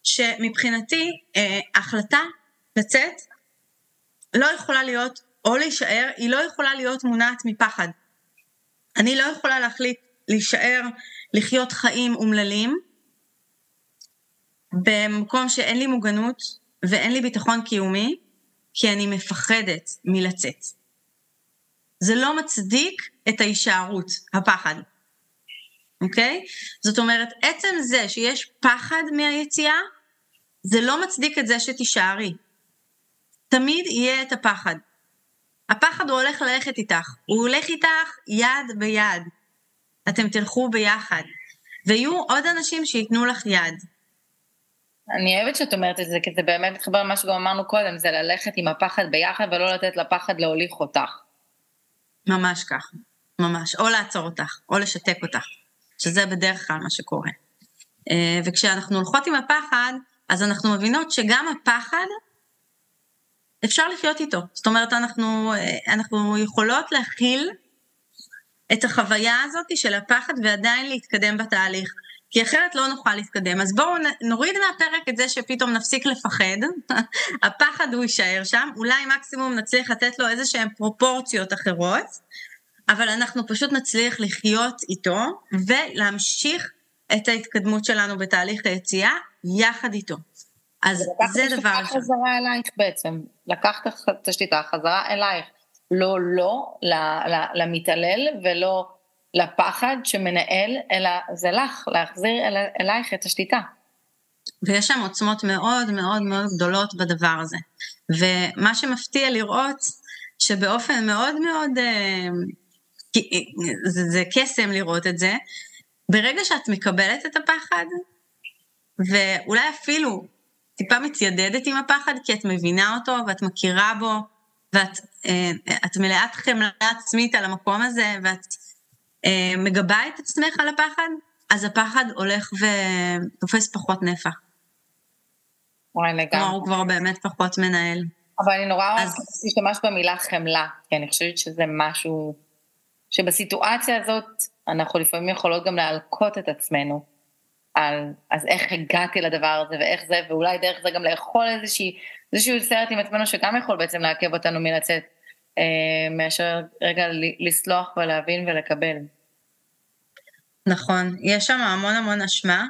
שמבחינתי אה, החלטה לצאת לא יכולה להיות, או להישאר, היא לא יכולה להיות מונעת מפחד. אני לא יכולה להחליט להישאר, לחיות חיים אומללים, במקום שאין לי מוגנות ואין לי ביטחון קיומי, כי אני מפחדת מלצאת. זה לא מצדיק את ההישארות, הפחד, אוקיי? זאת אומרת, עצם זה שיש פחד מהיציאה, זה לא מצדיק את זה שתישארי. תמיד יהיה את הפחד. הפחד הוא הולך ללכת איתך, הוא הולך איתך יד ביד. אתם תלכו ביחד, ויהיו עוד אנשים שייתנו לך יד. אני אוהבת שאת אומרת את זה, כי זה באמת מתחבר למה שגם אמרנו קודם, זה ללכת עם הפחד ביחד ולא לתת לפחד להוליך אותך. ממש כך, ממש. או לעצור אותך, או לשתק אותך, שזה בדרך כלל מה שקורה. אה, וכשאנחנו הולכות עם הפחד, אז אנחנו מבינות שגם הפחד, אפשר לחיות איתו. זאת אומרת, אנחנו, אה, אנחנו יכולות להכיל את החוויה הזאת של הפחד ועדיין להתקדם בתהליך. כי אחרת לא נוכל להתקדם. אז בואו נוריד מהפרק את זה שפתאום נפסיק לפחד, הפחד הוא יישאר שם, אולי מקסימום נצליח לתת לו איזה שהן פרופורציות אחרות, אבל אנחנו פשוט נצליח לחיות איתו ולהמשיך את ההתקדמות שלנו בתהליך היציאה יחד איתו. אז זה דבר. לקחת חזרה אלייך בעצם, לקחת את השליטה חזרה אלייך. לא לא למתעלל ולא לפחד שמנהל, אלא זה לך, להחזיר אל, אלייך את השליטה. ויש שם עוצמות מאוד מאוד מאוד גדולות בדבר הזה. ומה שמפתיע לראות, שבאופן מאוד מאוד, אה, זה, זה קסם לראות את זה, ברגע שאת מקבלת את הפחד, ואולי אפילו טיפה מתיידדת עם הפחד, כי את מבינה אותו ואת מכירה בו, ואת אה, מלאת חמלה עצמית על המקום הזה, ואת מגבה את עצמך על הפחד, אז הפחד הולך ותופס פחות נפח. וואי, לגמרי. כלומר, הוא כבר באמת פחות מנהל. אבל אני נורא אז... להשתמש במילה חמלה, כי אני חושבת שזה משהו שבסיטואציה הזאת אנחנו לפעמים יכולות גם להלקות את עצמנו על אז איך הגעתי לדבר הזה ואיך זה, ואולי דרך זה גם לאכול איזושהי, איזשהו סרט עם עצמנו שגם יכול בעצם לעכב אותנו מלצאת. אה, מאשר רגע לסלוח ולהבין ולקבל. נכון, יש שם המון המון אשמה,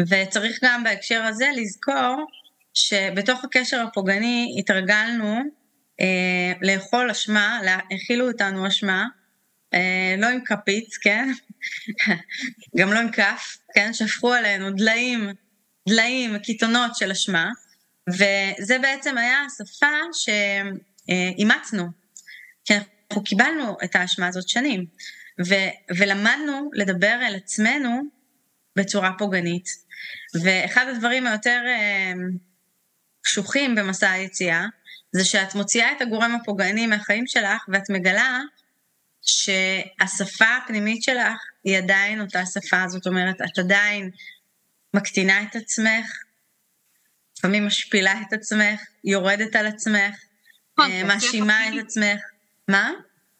וצריך גם בהקשר הזה לזכור שבתוך הקשר הפוגעני התרגלנו אה, לאכול אשמה, האכילו אותנו אשמה, אה, לא עם כפית, כן? גם לא עם כף, כן? שפכו עלינו דליים, דליים, קיתונות של אשמה, וזה בעצם היה השפה שאימצנו. כי אנחנו קיבלנו את האשמה הזאת שנים, ו- ולמדנו לדבר אל עצמנו בצורה פוגענית. ואחד הדברים היותר אה, קשוחים במסע היציאה, זה שאת מוציאה את הגורם הפוגעני מהחיים שלך, ואת מגלה שהשפה הפנימית שלך היא עדיין אותה שפה, זאת אומרת, את עדיין מקטינה את עצמך, לפעמים משפילה את עצמך, יורדת על עצמך, נכון, אה, מאשימה את עצמך. מה?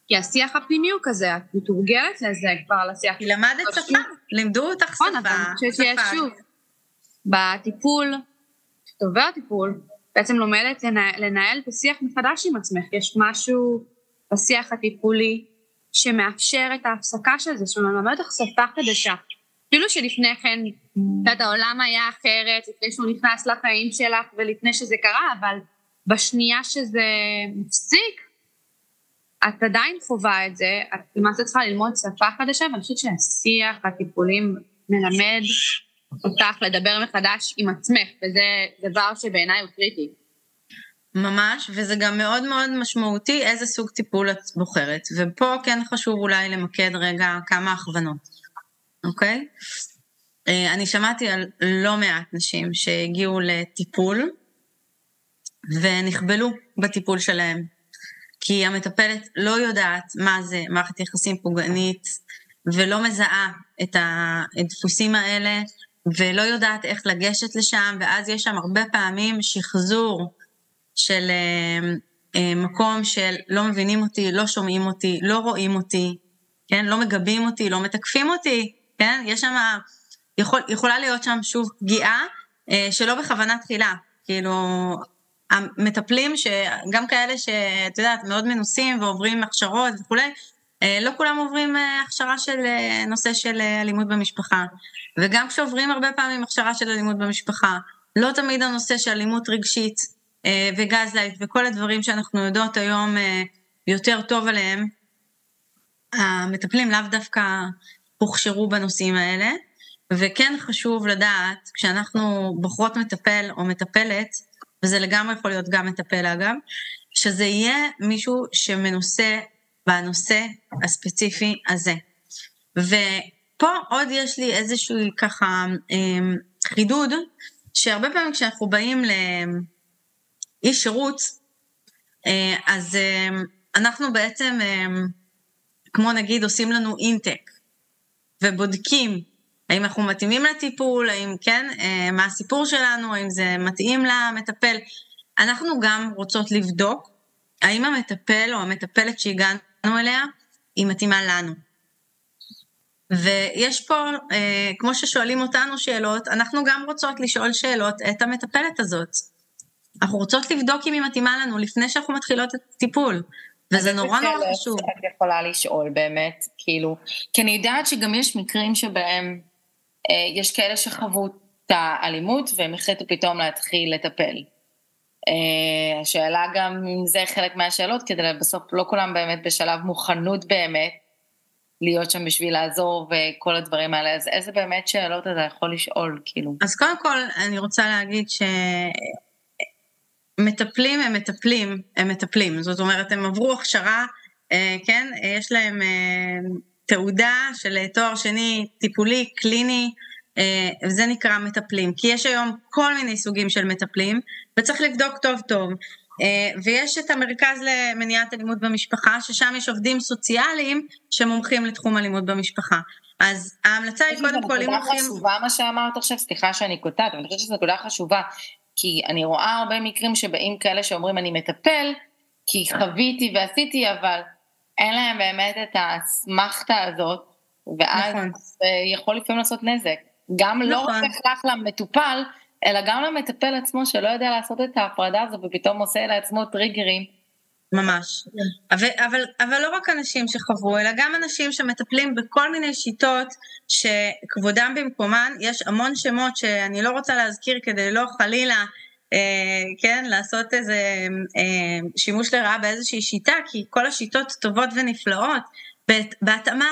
כי השיח הפנימי הוא כזה, את מתורגלת לזה כבר לשיח. כי למדת שפה, לימדו אותך שפה. נכון, אבל אני חושבת שיש שוב, בטיפול, כשאתה עובר טיפול, בעצם לומדת לנהל את השיח מחדש עם עצמך. יש משהו בשיח הטיפולי שמאפשר את ההפסקה של זה, שמלמד אותך שפה חדשה. אפילו שלפני כן, את העולם היה אחרת, לפני שהוא נכנס לחיים שלך ולפני שזה קרה, אבל בשנייה שזה מפסיק, את עדיין חווה את זה, את למעשה צריכה ללמוד שפה חדשה, ואני חושבת שהשיח, הטיפולים, מלמד אותך לדבר מחדש עם עצמך, וזה דבר שבעיניי הוא קריטי. ממש, וזה גם מאוד מאוד משמעותי איזה סוג טיפול את בוחרת. ופה כן חשוב אולי למקד רגע כמה הכוונות, אוקיי? אה, אני שמעתי על לא מעט נשים שהגיעו לטיפול ונכבלו בטיפול שלהם, כי המטפלת לא יודעת מה זה מערכת יחסים פוגענית ולא מזהה את הדפוסים האלה ולא יודעת איך לגשת לשם, ואז יש שם הרבה פעמים שחזור של אה, אה, מקום של לא מבינים אותי, לא שומעים אותי, לא רואים אותי, כן? לא מגבים אותי, לא מתקפים אותי, כן? יש שם, יכול, יכולה להיות שם שוב פגיעה אה, שלא בכוונה תחילה. כאילו, המטפלים, גם כאלה שאת יודעת, מאוד מנוסים ועוברים הכשרות וכולי, לא כולם עוברים הכשרה של נושא של אלימות במשפחה. וגם כשעוברים הרבה פעמים הכשרה של אלימות במשפחה, לא תמיד הנושא של אלימות רגשית אה, וגזלייט וכל הדברים שאנחנו יודעות היום אה, יותר טוב עליהם, המטפלים לאו דווקא הוכשרו בנושאים האלה, וכן חשוב לדעת, כשאנחנו בוחרות מטפל או מטפלת, וזה לגמרי יכול להיות גם מטפל אגב, שזה יהיה מישהו שמנוסה בנושא הספציפי הזה. ופה עוד יש לי איזשהו ככה אה, חידוד, שהרבה פעמים כשאנחנו באים איש שירות, אה, אז אה, אנחנו בעצם, אה, כמו נגיד, עושים לנו אינטק, ובודקים האם אנחנו מתאימים לטיפול, האם כן, מה הסיפור שלנו, האם זה מתאים למטפל. אנחנו גם רוצות לבדוק האם המטפל או המטפלת שהגענו אליה, היא מתאימה לנו. ויש פה, כמו ששואלים אותנו שאלות, אנחנו גם רוצות לשאול שאלות את המטפלת הזאת. אנחנו רוצות לבדוק אם היא מתאימה לנו לפני שאנחנו מתחילות את הטיפול. וזה נורא נורא חשוב. את יכולה לשאול באמת, כאילו, כי אני יודעת שגם יש מקרים שבהם אה, יש כאלה שחוו את האלימות והם החליטו פתאום להתחיל לטפל. אה, השאלה גם אם זה חלק מהשאלות, כדי בסוף לא כולם באמת בשלב מוכנות באמת להיות שם בשביל לעזור וכל הדברים האלה, אז איזה באמת שאלות אתה יכול לשאול, כאילו? אז קודם כל, אני רוצה להגיד ש... מטפלים הם מטפלים, הם מטפלים, זאת אומרת הם עברו הכשרה, אה, כן, יש להם אה, תעודה של תואר שני טיפולי, קליני, אה, וזה נקרא מטפלים, כי יש היום כל מיני סוגים של מטפלים, וצריך לבדוק טוב טוב. ויש את המרכז למניעת אלימות במשפחה, ששם יש עובדים סוציאליים שמומחים לתחום אלימות במשפחה. אז ההמלצה היא קודם כל, אם הולכים... זה נקודה חשובה מה שאמרת עכשיו, סליחה שאני קוטעת, אבל אני חושבת שזו נקודה חשובה, כי אני רואה הרבה מקרים שבאים כאלה שאומרים אני מטפל, כי חוויתי ועשיתי, אבל אין להם באמת את האסמכתה הזאת, ואז נכון. זה יכול לפעמים לעשות נזק. גם לא נכון. לא רק בהכרח למטופל, אלא גם למטפל עצמו שלא יודע לעשות את ההפרדה הזו ופתאום עושה לעצמו טריגרים. ממש. אבל, אבל, אבל לא רק אנשים שחוו, אלא גם אנשים שמטפלים בכל מיני שיטות שכבודם במקומן, יש המון שמות שאני לא רוצה להזכיר כדי לא חלילה, כן, לעשות איזה אה, שימוש לרעה באיזושהי שיטה, כי כל השיטות טובות ונפלאות בהתאמה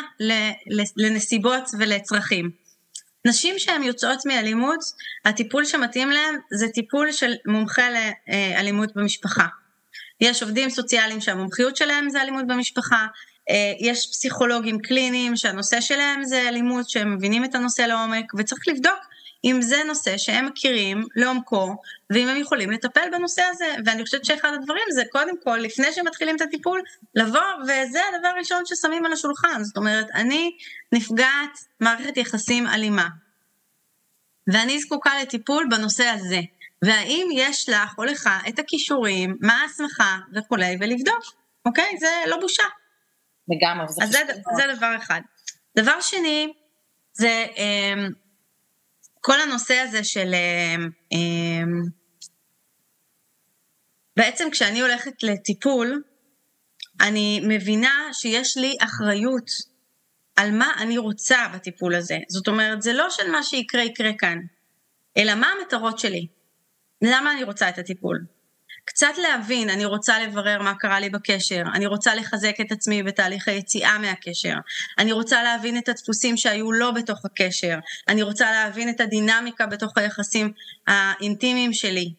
לנסיבות ולצרכים. נשים שהן יוצאות מאלימות, הטיפול שמתאים להן זה טיפול של מומחה לאלימות במשפחה. יש עובדים סוציאליים שהמומחיות שלהם זה אלימות במשפחה, אה, יש פסיכולוגים קליניים שהנושא שלהם זה אלימות, שהם מבינים את הנושא לעומק, וצריך לבדוק אם זה נושא שהם מכירים לעומקו, ואם הם יכולים לטפל בנושא הזה. ואני חושבת שאחד הדברים זה קודם כל, לפני שמתחילים את הטיפול, לבוא, וזה הדבר הראשון ששמים על השולחן. זאת אומרת, אני נפגעת מערכת יחסים אלימה, ואני זקוקה לטיפול בנושא הזה. והאם יש לך או לך את הכישורים, מה ההסמכה וכולי, ולבדוק, אוקיי? זה לא בושה. לגמרי. אז זה, זה דבר אחד. דבר שני, זה um, כל הנושא הזה של... Um, um, בעצם כשאני הולכת לטיפול, אני מבינה שיש לי אחריות על מה אני רוצה בטיפול הזה. זאת אומרת, זה לא של מה שיקרה יקרה כאן, אלא מה המטרות שלי. למה אני רוצה את הטיפול? קצת להבין, אני רוצה לברר מה קרה לי בקשר, אני רוצה לחזק את עצמי בתהליך היציאה מהקשר, אני רוצה להבין את הדפוסים שהיו לא בתוך הקשר, אני רוצה להבין את הדינמיקה בתוך היחסים האינטימיים שלי,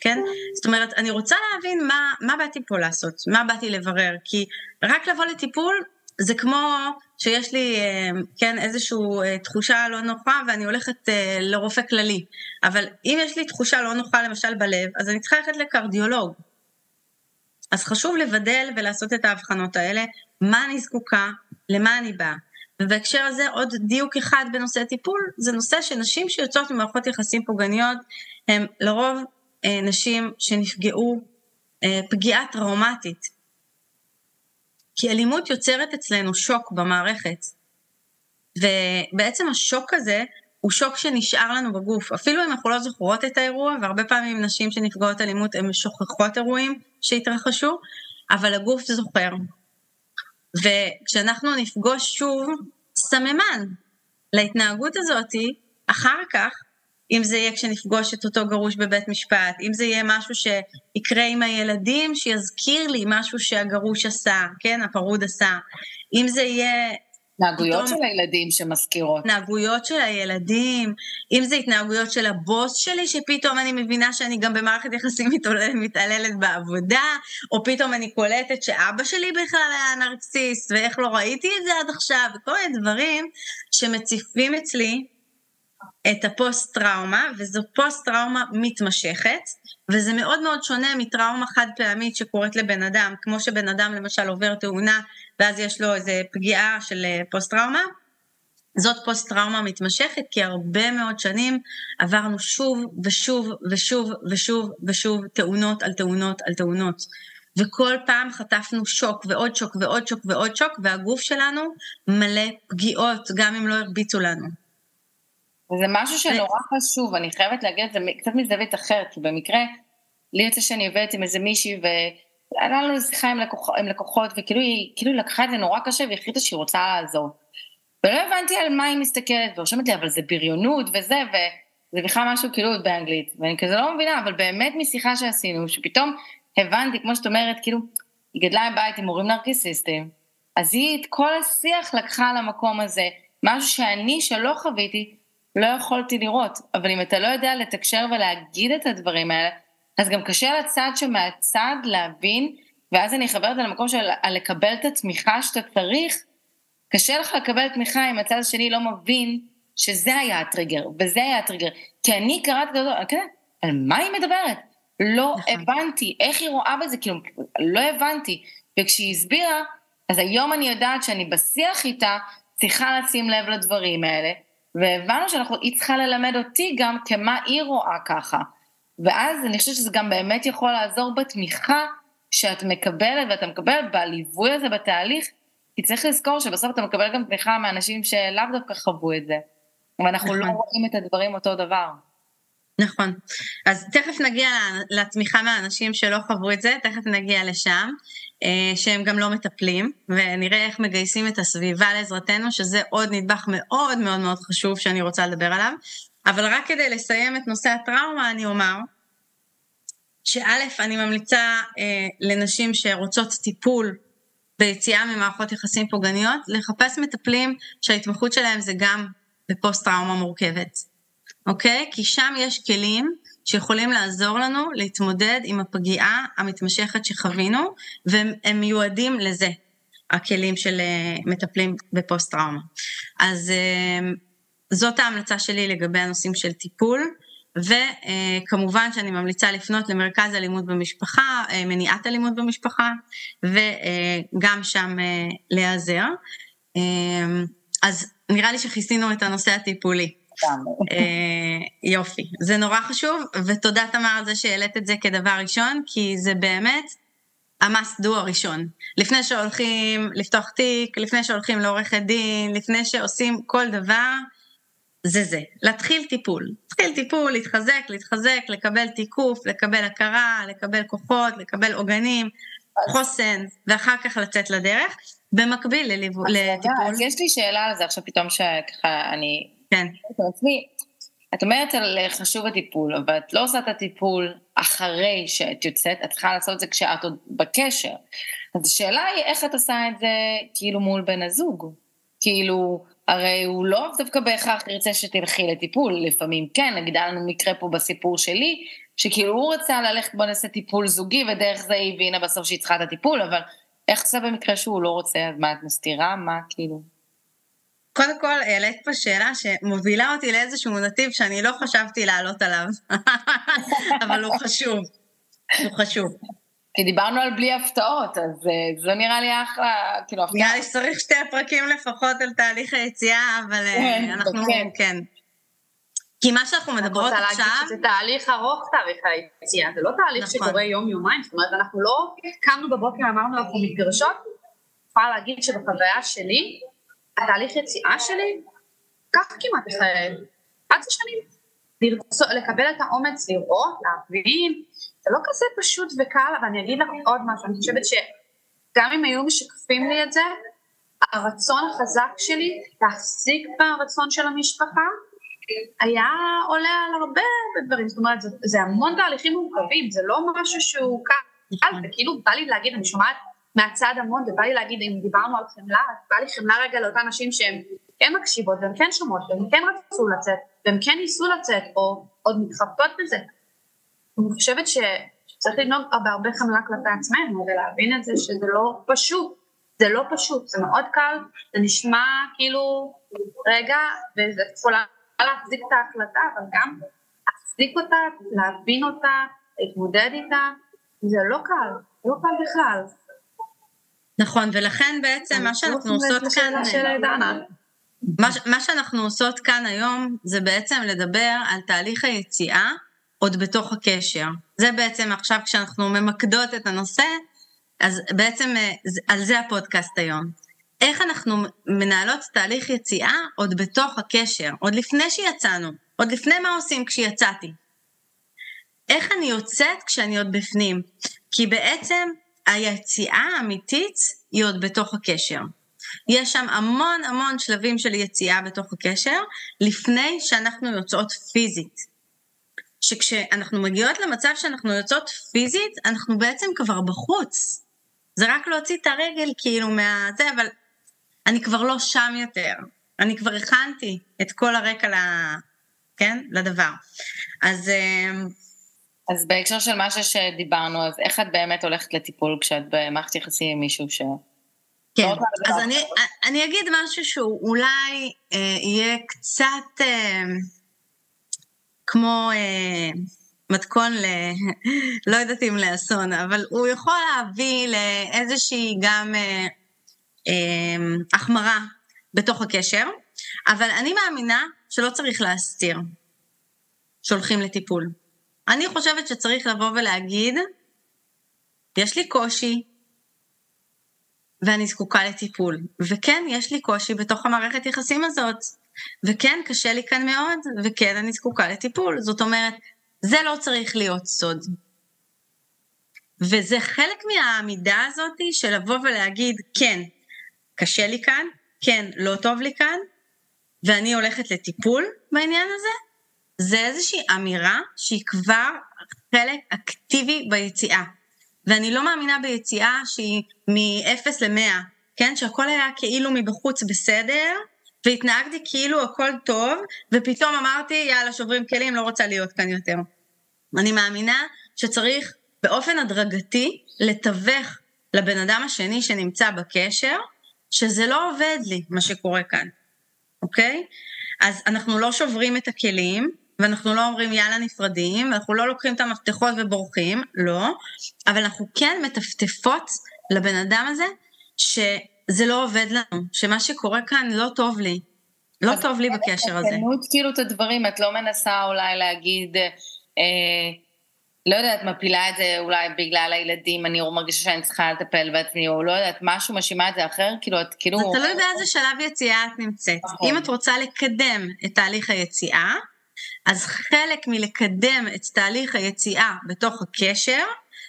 כן? זאת אומרת, אני רוצה להבין מה, מה באתי פה לעשות, מה באתי לברר, כי רק לבוא לטיפול זה כמו שיש לי, אה, כן, איזושהי אה, תחושה לא נוחה ואני הולכת אה, לרופא כללי. אבל אם יש לי תחושה לא נוחה למשל בלב, אז אני צריכה ללכת לקרדיולוג. אז חשוב לבדל ולעשות את ההבחנות האלה, מה אני זקוקה, למה אני באה. ובהקשר הזה עוד דיוק אחד בנושא טיפול, זה נושא שנשים שיוצאות ממערכות יחסים פוגעניות, הן לרוב נשים שנפגעו פגיעה טראומטית כי אלימות יוצרת אצלנו שוק במערכת. ובעצם השוק הזה הוא שוק שנשאר לנו בגוף. אפילו אם אנחנו לא זוכרות את האירוע, והרבה פעמים נשים שנפגעות אלימות הן שוכחות אירועים שהתרחשו, אבל הגוף זוכר. וכשאנחנו נפגוש שוב סממן להתנהגות הזאתי, אחר כך אם זה יהיה כשנפגוש את אותו גרוש בבית משפט, אם זה יהיה משהו שיקרה עם הילדים, שיזכיר לי משהו שהגרוש עשה, כן, הפרוד עשה, אם זה יהיה... התנהגויות פתאום, של הילדים שמזכירות. התנהגויות של הילדים, אם זה התנהגויות של הבוס שלי, שפתאום אני מבינה שאני גם במערכת יחסים מתעללת בעבודה, או פתאום אני קולטת שאבא שלי בכלל היה נרקסיסט, ואיך לא ראיתי את זה עד עכשיו, וכל מיני דברים שמציפים אצלי את הפוסט-טראומה, וזו פוסט-טראומה מתמשכת, וזה מאוד מאוד שונה מטראומה חד פעמית שקורית לבן אדם, כמו שבן אדם למשל עובר תאונה, ואז יש לו איזו פגיעה של אה, פוסט-טראומה, זאת פוסט-טראומה מתמשכת, כי הרבה מאוד שנים עברנו שוב ושוב ושוב ושוב ושוב תאונות על תאונות על תאונות. וכל פעם חטפנו שוק ועוד שוק ועוד שוק ועוד שוק, והגוף שלנו מלא פגיעות, גם אם לא הרביצו לנו. וזה משהו שנורא חשוב, אני חייבת להגיד את זה קצת מזווית אחרת, כי במקרה, לי יוצא שאני עובדת עם איזה מישהי, והיה לנו שיחה עם, לקוח, עם לקוחות, וכאילו היא כאילו לקחה את זה נורא קשה והחליטה שהיא רוצה לעזור. ולא הבנתי על מה היא מסתכלת, ורושמת לי, אבל זה בריונות וזה, וזה בכלל משהו כאילו באנגלית, ואני כזה לא מבינה, אבל באמת משיחה שעשינו, שפתאום הבנתי, כמו שאת אומרת, כאילו, היא גדלה בבית עם הורים נרקיסיסטים, אז היא את כל השיח לקחה למקום הזה, משהו שאני, שלא חוויתי, לא יכולתי לראות. אבל אם אתה לא יודע לתקשר ולהגיד את הדברים האלה, אז גם קשה לצד שמהצד להבין, ואז אני אחבר את זה למקום של לקבל את התמיכה שאתה צריך. קשה לך לקבל תמיכה אם הצד השני לא מבין שזה היה הטריגר, וזה היה הטריגר. כי אני קראתי את זה, כן, על מה היא מדברת? לא נכון. הבנתי, איך היא רואה בזה, כאילו, לא הבנתי. וכשהיא הסבירה, אז היום אני יודעת שאני בשיח איתה צריכה לשים לב לדברים האלה, והבנו שהיא צריכה ללמד אותי גם כמה היא רואה ככה. ואז אני חושבת שזה גם באמת יכול לעזור בתמיכה שאת מקבלת, ואתה מקבל בליווי הזה בתהליך, כי צריך לזכור שבסוף אתה מקבל גם תמיכה מאנשים שלאו דווקא חוו את זה. ואנחנו לא נכון. רואים את הדברים אותו דבר. נכון. אז תכף נגיע לתמיכה מהאנשים שלא חוו את זה, תכף נגיע לשם. אה, שהם גם לא מטפלים, ונראה איך מגייסים את הסביבה לעזרתנו, שזה עוד נדבך מאוד מאוד מאוד חשוב שאני רוצה לדבר עליו. אבל רק כדי לסיים את נושא הטראומה, אני אומר שא', אני ממליצה אה, לנשים שרוצות טיפול ביציאה ממערכות יחסים פוגעניות, לחפש מטפלים שההתמחות שלהם זה גם בפוסט-טראומה מורכבת, אוקיי? כי שם יש כלים שיכולים לעזור לנו להתמודד עם הפגיעה המתמשכת שחווינו, והם מיועדים לזה, הכלים של אה, מטפלים בפוסט-טראומה. אז אה, זאת ההמלצה שלי לגבי הנושאים של טיפול. וכמובן שאני ממליצה לפנות למרכז אלימות במשפחה, אה, מניעת אלימות במשפחה, וגם שם אה, להיעזר. אה, אז נראה לי שכיסינו את הנושא הטיפולי. יופי, זה נורא חשוב, ותודה תמר על זה שהעלית את זה כדבר ראשון, כי זה באמת המאסט דו הראשון. לפני שהולכים לפתוח תיק, לפני שהולכים לעורכת דין, לפני שעושים כל דבר, זה זה, להתחיל טיפול. להתחיל טיפול, להתחזק, להתחזק, לקבל תיקוף, לקבל הכרה, לקבל כוחות, לקבל עוגנים, חוסן, ואחר כך לצאת לדרך, במקביל לליוו, לטיפול. אז יש לי שאלה על זה עכשיו פתאום שככה אני... כן. את אומרת על חשוב הטיפול, אבל את לא עושה את הטיפול אחרי שאת יוצאת, את צריכה לעשות את זה כשאת עוד בקשר. אז השאלה היא איך את עושה את זה כאילו מול בן הזוג. כאילו, הרי הוא לא דווקא בהכרח ירצה שתלכי לטיפול, לפעמים כן, נגיד היה לנו מקרה פה בסיפור שלי, שכאילו הוא רצה ללכת בוא נעשה טיפול זוגי, ודרך זה היא הבינה בסוף שהיא צריכה את הטיפול, אבל איך זה במקרה שהוא לא רוצה, אז מה את מסתירה? מה כאילו? קודם כל, העלית פה שאלה שמובילה אותי לאיזשהו נתיב שאני לא חשבתי לעלות עליו, אבל הוא חשוב, הוא חשוב. כי דיברנו על בלי הפתעות, אז uh, זה נראה לי אחלה, כאילו הפתעה. נראה לי שצריך שתי פרקים לפחות על תהליך היציאה, אבל uh, כן, אנחנו, כן. כן. כי מה שאנחנו מדברות עכשיו... אני רוצה להגיד שזה תהליך ארוך תהליך היציאה, זה לא תהליך נכון. שקורה יום-יומיים, זאת אומרת, אנחנו לא קמנו בבוקר, אמרנו אנחנו מתגרשות, אני יכולה להגיד שבחוויה שלי, התהליך יציאה שלי, כך כמעט אחרי 11 שנים. לרצות, לקבל את האומץ לראות, להבין, זה לא כזה פשוט וקל, אבל אני אגיד לך עוד משהו, אני חושבת שגם אם היו משקפים לי את זה, הרצון החזק שלי להחזיק ברצון של המשפחה, היה עולה על הרבה דברים, זאת אומרת, זה, זה המון תהליכים מורכבים, זה לא משהו שהוא קל, נכון. וכאילו בא לי להגיד, אני שומעת מהצד המון, ובא לי להגיד, אם דיברנו על חמלה, בא לי חמלה רגע לאותן נשים שהן כן מקשיבות, והן כן שומעות, והן כן רצו לצאת, והן כן ניסו לצאת, או עוד מתחבטות בזה, אני חושבת שצריך לנהוג בהרבה חמלה כלפי עצמנו ולהבין את זה שזה לא פשוט, זה לא פשוט, זה מאוד קל, זה נשמע כאילו רגע, וזה יכולה להחזיק את ההחלטה, אבל גם להחזיק אותה, להבין אותה, להתמודד איתה, זה לא קל, לא קל בכלל. נכון, ולכן בעצם מה שאנחנו עושות כאן... מה, מה שאנחנו עושות כאן היום זה בעצם לדבר על תהליך היציאה עוד בתוך הקשר. זה בעצם עכשיו כשאנחנו ממקדות את הנושא, אז בעצם אה, על זה הפודקאסט היום. איך אנחנו מנהלות תהליך יציאה עוד בתוך הקשר, עוד לפני שיצאנו, עוד לפני מה עושים כשיצאתי. איך אני יוצאת כשאני עוד בפנים? כי בעצם היציאה האמיתית היא עוד בתוך הקשר. יש שם המון המון שלבים של יציאה בתוך הקשר, לפני שאנחנו יוצאות פיזית. שכשאנחנו מגיעות למצב שאנחנו יוצאות פיזית, אנחנו בעצם כבר בחוץ. זה רק להוציא את הרגל כאילו מהזה, אבל אני כבר לא שם יותר. אני כבר הכנתי את כל הרקע ל... כן? לדבר. אז... אז בהקשר של מה שדיברנו, אז איך את באמת הולכת לטיפול כשאת במערכת יחסים עם מישהו ש... כן, לא אז אני, אני אגיד משהו שהוא אולי אה, יהיה קצת... אה, כמו אה, מתכון ל... לא יודעת אם לאסון, אבל הוא יכול להביא לאיזושהי גם אה, אה, החמרה בתוך הקשר, אבל אני מאמינה שלא צריך להסתיר שהולכים לטיפול. אני חושבת שצריך לבוא ולהגיד, יש לי קושי, ואני זקוקה לטיפול. וכן, יש לי קושי בתוך המערכת יחסים הזאת. וכן, קשה לי כאן מאוד, וכן, אני זקוקה לטיפול. זאת אומרת, זה לא צריך להיות סוד. וזה חלק מהעמידה הזאת של לבוא ולהגיד, כן, קשה לי כאן, כן, לא טוב לי כאן, ואני הולכת לטיפול בעניין הזה, זה איזושהי אמירה שהיא כבר חלק אקטיבי ביציאה. ואני לא מאמינה ביציאה שהיא מ-0 ל-100, כן? שהכל היה כאילו מבחוץ בסדר, והתנהגתי כאילו הכל טוב, ופתאום אמרתי, יאללה, שוברים כלים, לא רוצה להיות כאן יותר. אני מאמינה שצריך באופן הדרגתי לתווך לבן אדם השני שנמצא בקשר, שזה לא עובד לי, מה שקורה כאן, אוקיי? אז אנחנו לא שוברים את הכלים, ואנחנו לא אומרים יאללה נפרדים, ואנחנו לא לוקחים את המפתחות ובורחים, לא, אבל אנחנו כן מטפטפות לבן אדם הזה, שזה לא עובד לנו, שמה שקורה כאן לא טוב לי. לא טוב לי בקשר הזה. אז כאילו את הדברים, את לא מנסה אולי להגיד, אה, לא יודעת, מפילה את זה אולי בגלל הילדים, אני מרגישה שאני צריכה לטפל בעצמי, או לא יודעת, משהו מאשימה את זה אחר, כאילו, את כאילו... זה תלוי באיזה שלב יציאה את נמצאת. נכון. אם את רוצה לקדם את תהליך היציאה, אז חלק מלקדם את תהליך היציאה בתוך הקשר,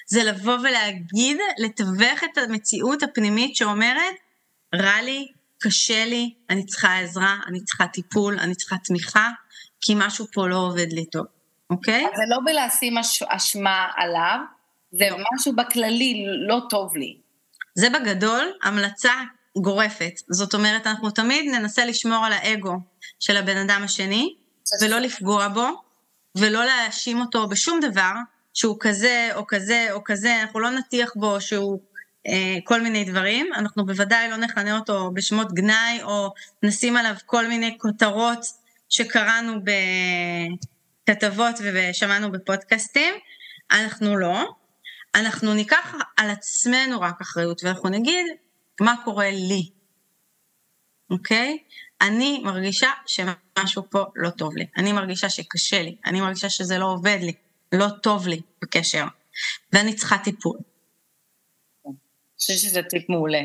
זה לבוא ולהגיד, לתווך את המציאות הפנימית שאומרת, רע לי, קשה לי, אני צריכה עזרה, אני צריכה טיפול, אני צריכה תמיכה, כי משהו פה לא עובד לי טוב, אוקיי? זה לא בלשים אשמה עליו, זה לא. משהו בכללי לא טוב לי. זה בגדול המלצה גורפת. זאת אומרת, אנחנו תמיד ננסה לשמור על האגו של הבן אדם השני, ולא לפגוע בו, ולא להאשים אותו בשום דבר, שהוא כזה או כזה או כזה, אנחנו לא נטיח בו שהוא אה, כל מיני דברים, אנחנו בוודאי לא נכנה אותו בשמות גנאי, או נשים עליו כל מיני כותרות שקראנו בכתבות ושמענו בפודקאסטים, אנחנו לא. אנחנו ניקח על עצמנו רק אחריות, ואנחנו נגיד מה קורה לי, אוקיי? אני מרגישה שמשהו פה לא טוב לי, אני מרגישה שקשה לי, אני מרגישה שזה לא עובד לי, לא טוב לי בקשר, ואני צריכה טיפול. אני חושבת שזה טיפ מעולה.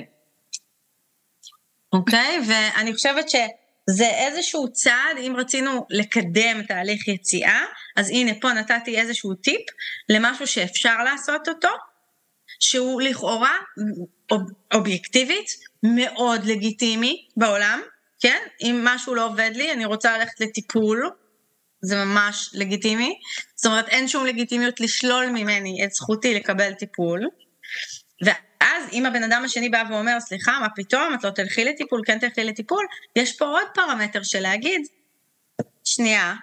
אוקיי? ואני חושבת שזה איזשהו צעד, אם רצינו לקדם תהליך יציאה, אז הנה, פה נתתי איזשהו טיפ למשהו שאפשר לעשות אותו, שהוא לכאורה אובייקטיבית מאוד לגיטימי בעולם, כן? אם משהו לא עובד לי, אני רוצה ללכת לטיפול, זה ממש לגיטימי. זאת אומרת, אין שום לגיטימיות לשלול ממני את זכותי לקבל טיפול. ואז אם הבן אדם השני בא ואומר, סליחה, מה פתאום, את לא תלכי לטיפול, כן תלכי לטיפול, יש פה עוד פרמטר של להגיד, שנייה,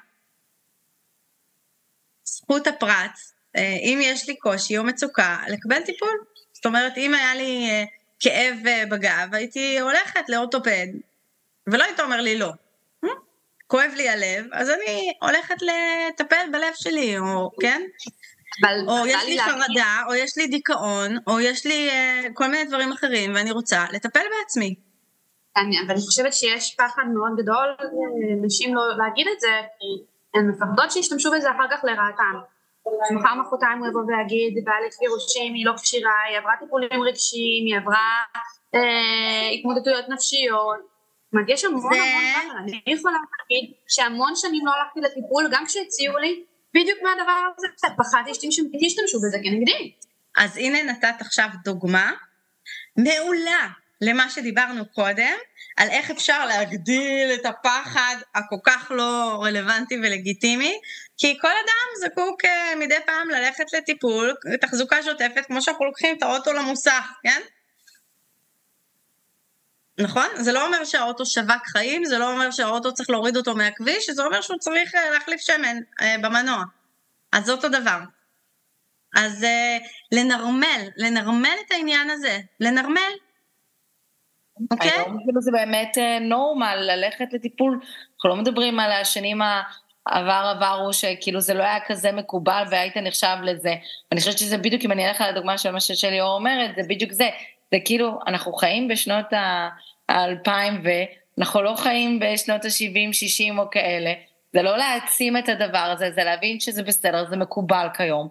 זכות הפרט, אה, אם יש לי קושי או מצוקה, לקבל טיפול. זאת אומרת, אם היה לי אה, כאב אה, בגב, הייתי הולכת לאורתופד, ולא היית אומר לי לא. כואב לי הלב, אז אני הולכת לטפל בלב שלי, או כן? או יש לי חרדה. או יש לי דיכאון, או יש לי uh, כל מיני דברים אחרים, ואני רוצה לטפל בעצמי. אני, אבל אני חושבת שיש פחד מאוד גדול לנשים לא להגיד את זה, כי הן מפחדות שישתמשו בזה אחר כך לרעתן. מחר מחרתיים הוא יבוא ויגיד, בעלת גירושים, היא לא כשירה, היא עברה טיפולים רגשיים, היא עברה אה, התמודדויות נפשיות, יש המון זה... המון פחד, אני יכולה להגיד שהמון שנים לא הלכתי לטיפול, גם כשהציעו לי, בדיוק מהדבר הזה, פחדתי שתשתמשו בזה כנגדי. אז הנה נתת עכשיו דוגמה מעולה למה שדיברנו קודם, על איך אפשר להגדיל את הפחד הכל כך לא רלוונטי ולגיטימי, כי כל אדם זקוק אה, מדי פעם ללכת לטיפול, תחזוקה שוטפת, כמו שאנחנו לוקחים את האוטו למוסך, כן? נכון? זה לא אומר שהאוטו שווק חיים, זה לא אומר שהאוטו צריך להוריד אותו מהכביש, זה אומר שהוא צריך אה, להחליף שמן אה, במנוע. אז זה אותו דבר. אז אה, לנרמל, לנרמל את העניין הזה, לנרמל. אוקיי? היום כאילו זה באמת אה, נורמל ללכת לטיפול, אנחנו לא מדברים על השנים העבר עברו שכאילו זה לא היה כזה מקובל והיית נחשב לזה. אני חושבת שזה בדיוק, אם אני אלך על הדוגמה של מה שליאור אומרת, זה בדיוק זה. זה כאילו, אנחנו חיים בשנות האלפיים ואנחנו לא חיים בשנות ה-70, 60 או כאלה. זה לא להעצים את הדבר הזה, זה להבין שזה בסדר, זה מקובל כיום.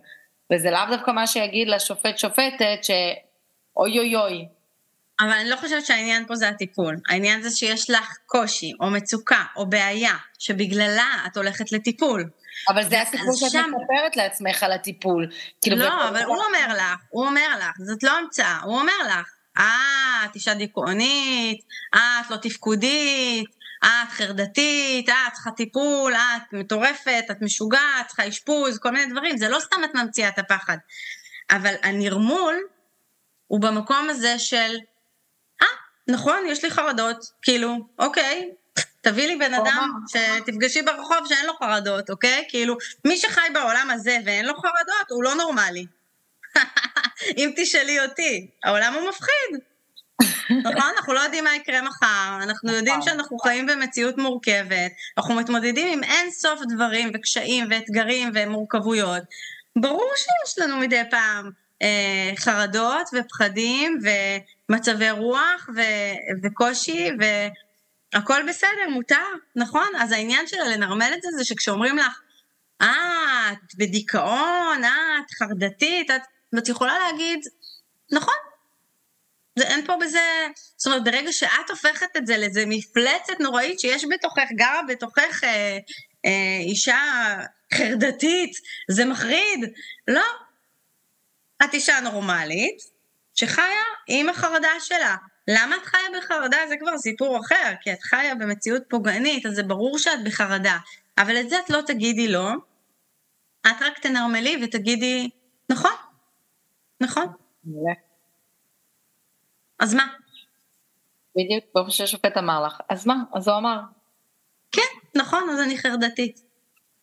וזה לאו דווקא מה שיגיד לשופט שופטת שאוי אוי אוי. אבל אני לא חושבת שהעניין פה זה הטיפול. העניין זה שיש לך קושי, או מצוקה, או בעיה, שבגללה את הולכת לטיפול. אבל זה הסיפור שאת שם... מספרת לעצמך על הטיפול. כאילו לא, אבל הוא אומר לך, הוא אומר לך, זאת לא המצאה, הוא אומר לך, אה, את אישה דיכאונית, אה, את לא תפקודית, אה, את חרדתית, אה, את צריכה טיפול, אה, את מטורפת, את משוגעת, צריכה אשפוז, כל מיני דברים, זה לא סתם את ממציאה את הפחד. אבל הנרמול הוא במקום הזה של, אה, נכון, יש לי חרדות, כאילו, אוקיי, תביא לי בן אדם שתפגשי ברחוב שאין לו חרדות, אוקיי? כאילו, מי שחי בעולם הזה ואין לו חרדות, הוא לא נורמלי. אם תשאלי אותי, העולם הוא מפחיד. נכון? אנחנו לא יודעים מה יקרה מחר, אנחנו יודעים נכון. שאנחנו חיים במציאות מורכבת, אנחנו מתמודדים עם אין סוף דברים וקשיים ואתגרים ומורכבויות. ברור שיש לנו מדי פעם אה, חרדות ופחדים ומצבי רוח ו- וקושי והכל בסדר, מותר, נכון? אז העניין של לנרמל את זה זה שכשאומרים לך, אה, את בדיכאון, אה, את חרדתית, את... ואת יכולה להגיד, נכון, זה, אין פה בזה, זאת אומרת, ברגע שאת הופכת את זה לאיזה מפלצת נוראית שיש בתוכך, גרה בתוכך אה, אה, אישה חרדתית, זה מחריד. לא. את אישה נורמלית, שחיה עם החרדה שלה. למה את חיה בחרדה? זה כבר סיפור אחר, כי את חיה במציאות פוגענית, אז זה ברור שאת בחרדה. אבל את זה את לא תגידי לא, את רק תנרמלי ותגידי, נכון, נכון. אז מה? בדיוק, כמו שהשופט אמר לך. אז מה? אז הוא אמר. כן, נכון, אז אני חרדתית.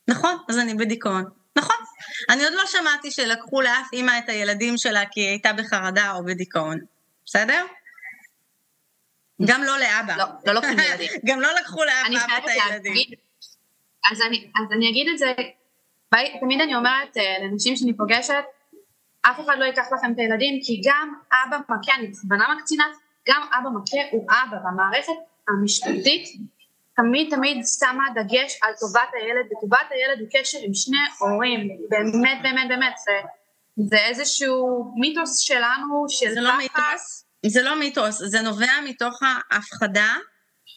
נכון, אז אני בדיכאון. נכון. אני עוד לא שמעתי שלקחו לאף אימא את הילדים שלה כי היא הייתה בחרדה או בדיכאון. בסדר? גם לא לאבא. לא, לא לוקחים ילדים. גם לא לקחו לאף אני אבא את הילדים. אז אני, אז אני אגיד את זה, תמיד אני אומרת אה, לנשים שאני פוגשת, אף אחד לא ייקח לכם את הילדים, כי גם אבא מכה, אני בכוונה מקצינה, גם אבא מכה הוא אבא, והמערכת המשפטית תמיד תמיד שמה דגש על טובת הילד, וטובת הילד הוא קשר עם שני הורים, באמת באמת באמת, זה, זה איזשהו מיתוס שלנו, של זה לא. מיתוס, זה לא מיתוס, זה נובע מתוך ההפחדה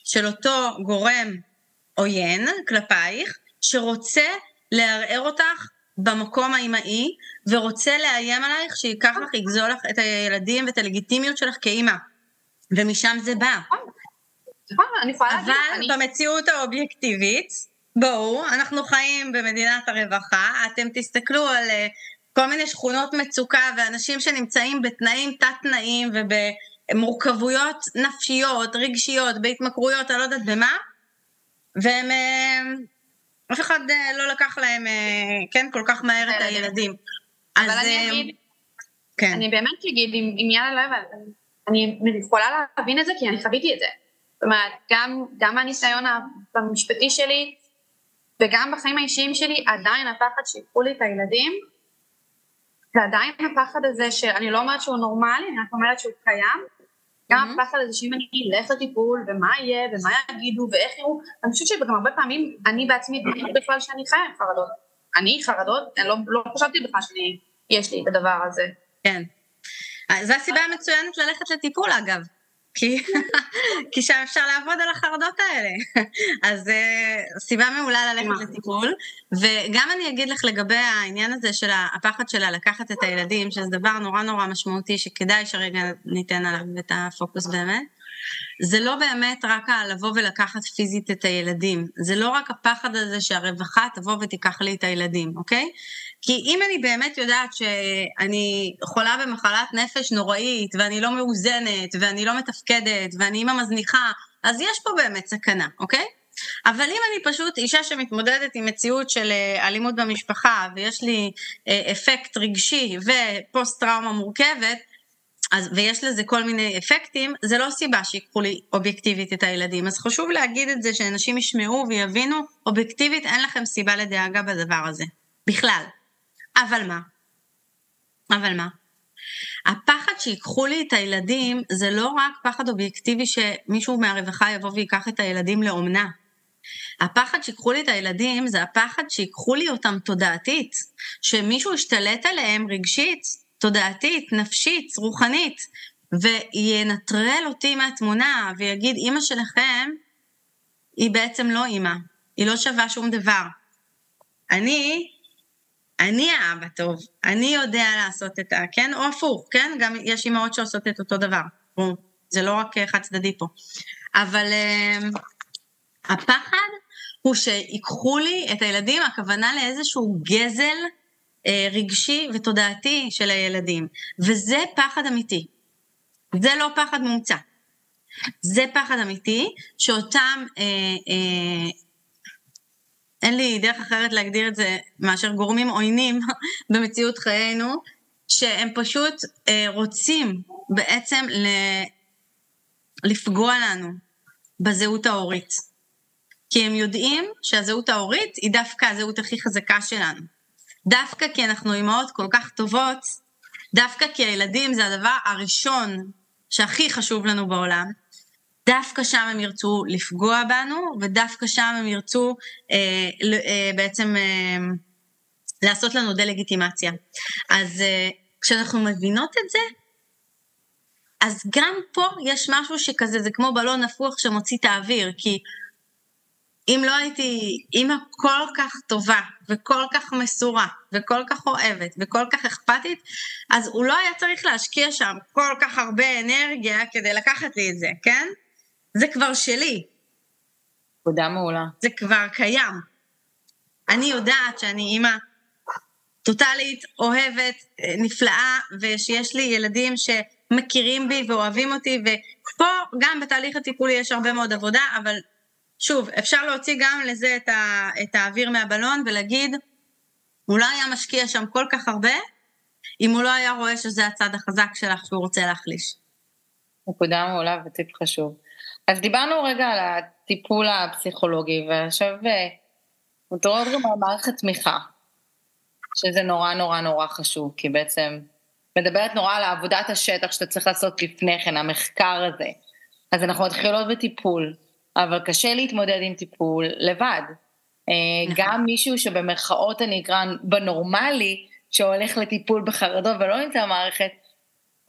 של אותו גורם עוין כלפייך, שרוצה לערער אותך במקום האימהי, ורוצה לאיים עלייך שייקח לך, יגזול לך את הילדים ואת הלגיטימיות שלך כאימא. ומשם זה בא. נכון, אבל במציאות האובייקטיבית, בואו, אנחנו חיים במדינת הרווחה, אתם תסתכלו על אה, כל מיני שכונות מצוקה ואנשים שנמצאים בתנאים תת-תנאים ובמורכבויות נפשיות, רגשיות, בהתמכרויות, אני לא יודעת במה, והם, אה, אף אחד אה, לא לקח להם, אה, כן, כל כך מהר את הילדים. אבל אז, אני אגיד, כן, אני באמת אגיד עם, יאללה לא הבנתי, אני יכולה להבין את זה כי אני חוויתי את זה. זאת אומרת, גם, גם מהניסיון המשפטי שלי וגם בחיים האישיים שלי, עדיין הפחד שיקחו לי את הילדים, ועדיין הפחד הזה שאני לא אומרת שהוא נורמלי, אני רק אומרת שהוא קיים, גם Mhm. הפחד הזה שאם אני אלך לטיפול, ומה יהיה, ומה יגידו, ואיך יראו, אני חושבת שגם הרבה פעמים אני בעצמי דמיינתי בכלל שאני חיה עם חרדות. אני חרדות, אני לא, לא חשבתי בכלל שיש לי את הדבר הזה. כן. זו הסיבה המצוינת ללכת לטיפול, אגב. כי, כי שם אפשר לעבוד על החרדות האלה. אז uh, סיבה מעולה ללכת? לטיפול. וגם אני אגיד לך לגבי העניין הזה של הפחד שלה לקחת את הילדים, שזה דבר נורא נורא משמעותי, שכדאי שרגע ניתן עליו את הפוקוס באמת. זה לא באמת רק לבוא ולקחת פיזית את הילדים, זה לא רק הפחד הזה שהרווחה תבוא ותיקח לי את הילדים, אוקיי? כי אם אני באמת יודעת שאני חולה במחלת נפש נוראית, ואני לא מאוזנת, ואני לא מתפקדת, ואני אימא מזניחה, אז יש פה באמת סכנה, אוקיי? אבל אם אני פשוט אישה שמתמודדת עם מציאות של אה, אלימות במשפחה, ויש לי אה, אפקט רגשי ופוסט טראומה מורכבת, אז, ויש לזה כל מיני אפקטים, זה לא סיבה שיקחו לי אובייקטיבית את הילדים. אז חשוב להגיד את זה, שאנשים ישמעו ויבינו, אובייקטיבית אין לכם סיבה לדאגה בדבר הזה. בכלל. אבל מה? אבל מה? הפחד שיקחו לי את הילדים זה לא רק פחד אובייקטיבי שמישהו מהרווחה יבוא ויקח את הילדים לאומנה. הפחד שיקחו לי את הילדים זה הפחד שיקחו לי אותם תודעתית, שמישהו ישתלט עליהם רגשית, תודעתית, נפשית, רוחנית, וינטרל אותי מהתמונה ויגיד, אימא שלכם היא בעצם לא אימא, היא לא שווה שום דבר. אני, אני האבא טוב, אני יודע לעשות את ה... כן? או הפוך, כן? גם יש אימהות שעושות את אותו דבר. זה לא רק חד צדדי פה. אבל uh, הפחד הוא שיקחו לי את הילדים, הכוונה לאיזשהו גזל רגשי ותודעתי של הילדים. וזה פחד אמיתי. זה לא פחד מומצא. זה פחד אמיתי, שאותם, אה, אה, אין לי דרך אחרת להגדיר את זה מאשר גורמים עוינים במציאות חיינו, שהם פשוט אה, רוצים בעצם ל, לפגוע לנו בזהות ההורית. כי הם יודעים שהזהות ההורית היא דווקא הזהות הכי חזקה שלנו. דווקא כי אנחנו אימהות כל כך טובות, דווקא כי הילדים זה הדבר הראשון שהכי חשוב לנו בעולם, דווקא שם הם ירצו לפגוע בנו, ודווקא שם הם ירצו אה, אה, בעצם אה, לעשות לנו דה-לגיטימציה. אז אה, כשאנחנו מבינות את זה, אז גם פה יש משהו שכזה, זה כמו בלון נפוח שמוציא את האוויר, כי אם לא הייתי אימא כל כך טובה, וכל כך מסורה, וכל כך אוהבת, וכל כך אכפתית, אז הוא לא היה צריך להשקיע שם כל כך הרבה אנרגיה כדי לקחת לי את זה, כן? זה כבר שלי. נקודה מעולה. זה כבר קיים. אני יודעת שאני אימא טוטאלית, אוהבת, נפלאה, ושיש לי ילדים שמכירים בי ואוהבים אותי, ופה גם בתהליך הטיפולי יש הרבה מאוד עבודה, אבל שוב, אפשר להוציא גם לזה את, ה, את האוויר מהבלון ולהגיד, הוא לא היה משקיע שם כל כך הרבה, אם הוא לא היה רואה שזה הצד החזק שלך שהוא רוצה להחליש. נקודה מעולה וטיפ חשוב. אז דיברנו רגע על הטיפול הפסיכולוגי, ועכשיו מותרות אה, גם על מערכת תמיכה, שזה נורא נורא נורא חשוב, כי בעצם מדברת נורא על עבודת השטח שאתה צריך לעשות לפני כן, המחקר הזה. אז אנחנו מתחילות בטיפול, אבל קשה להתמודד עם טיפול לבד. אה, נכון. גם מישהו שבמרכאות אני אקרא בנורמלי, שהולך לטיפול בחרדות ולא נמצא במערכת,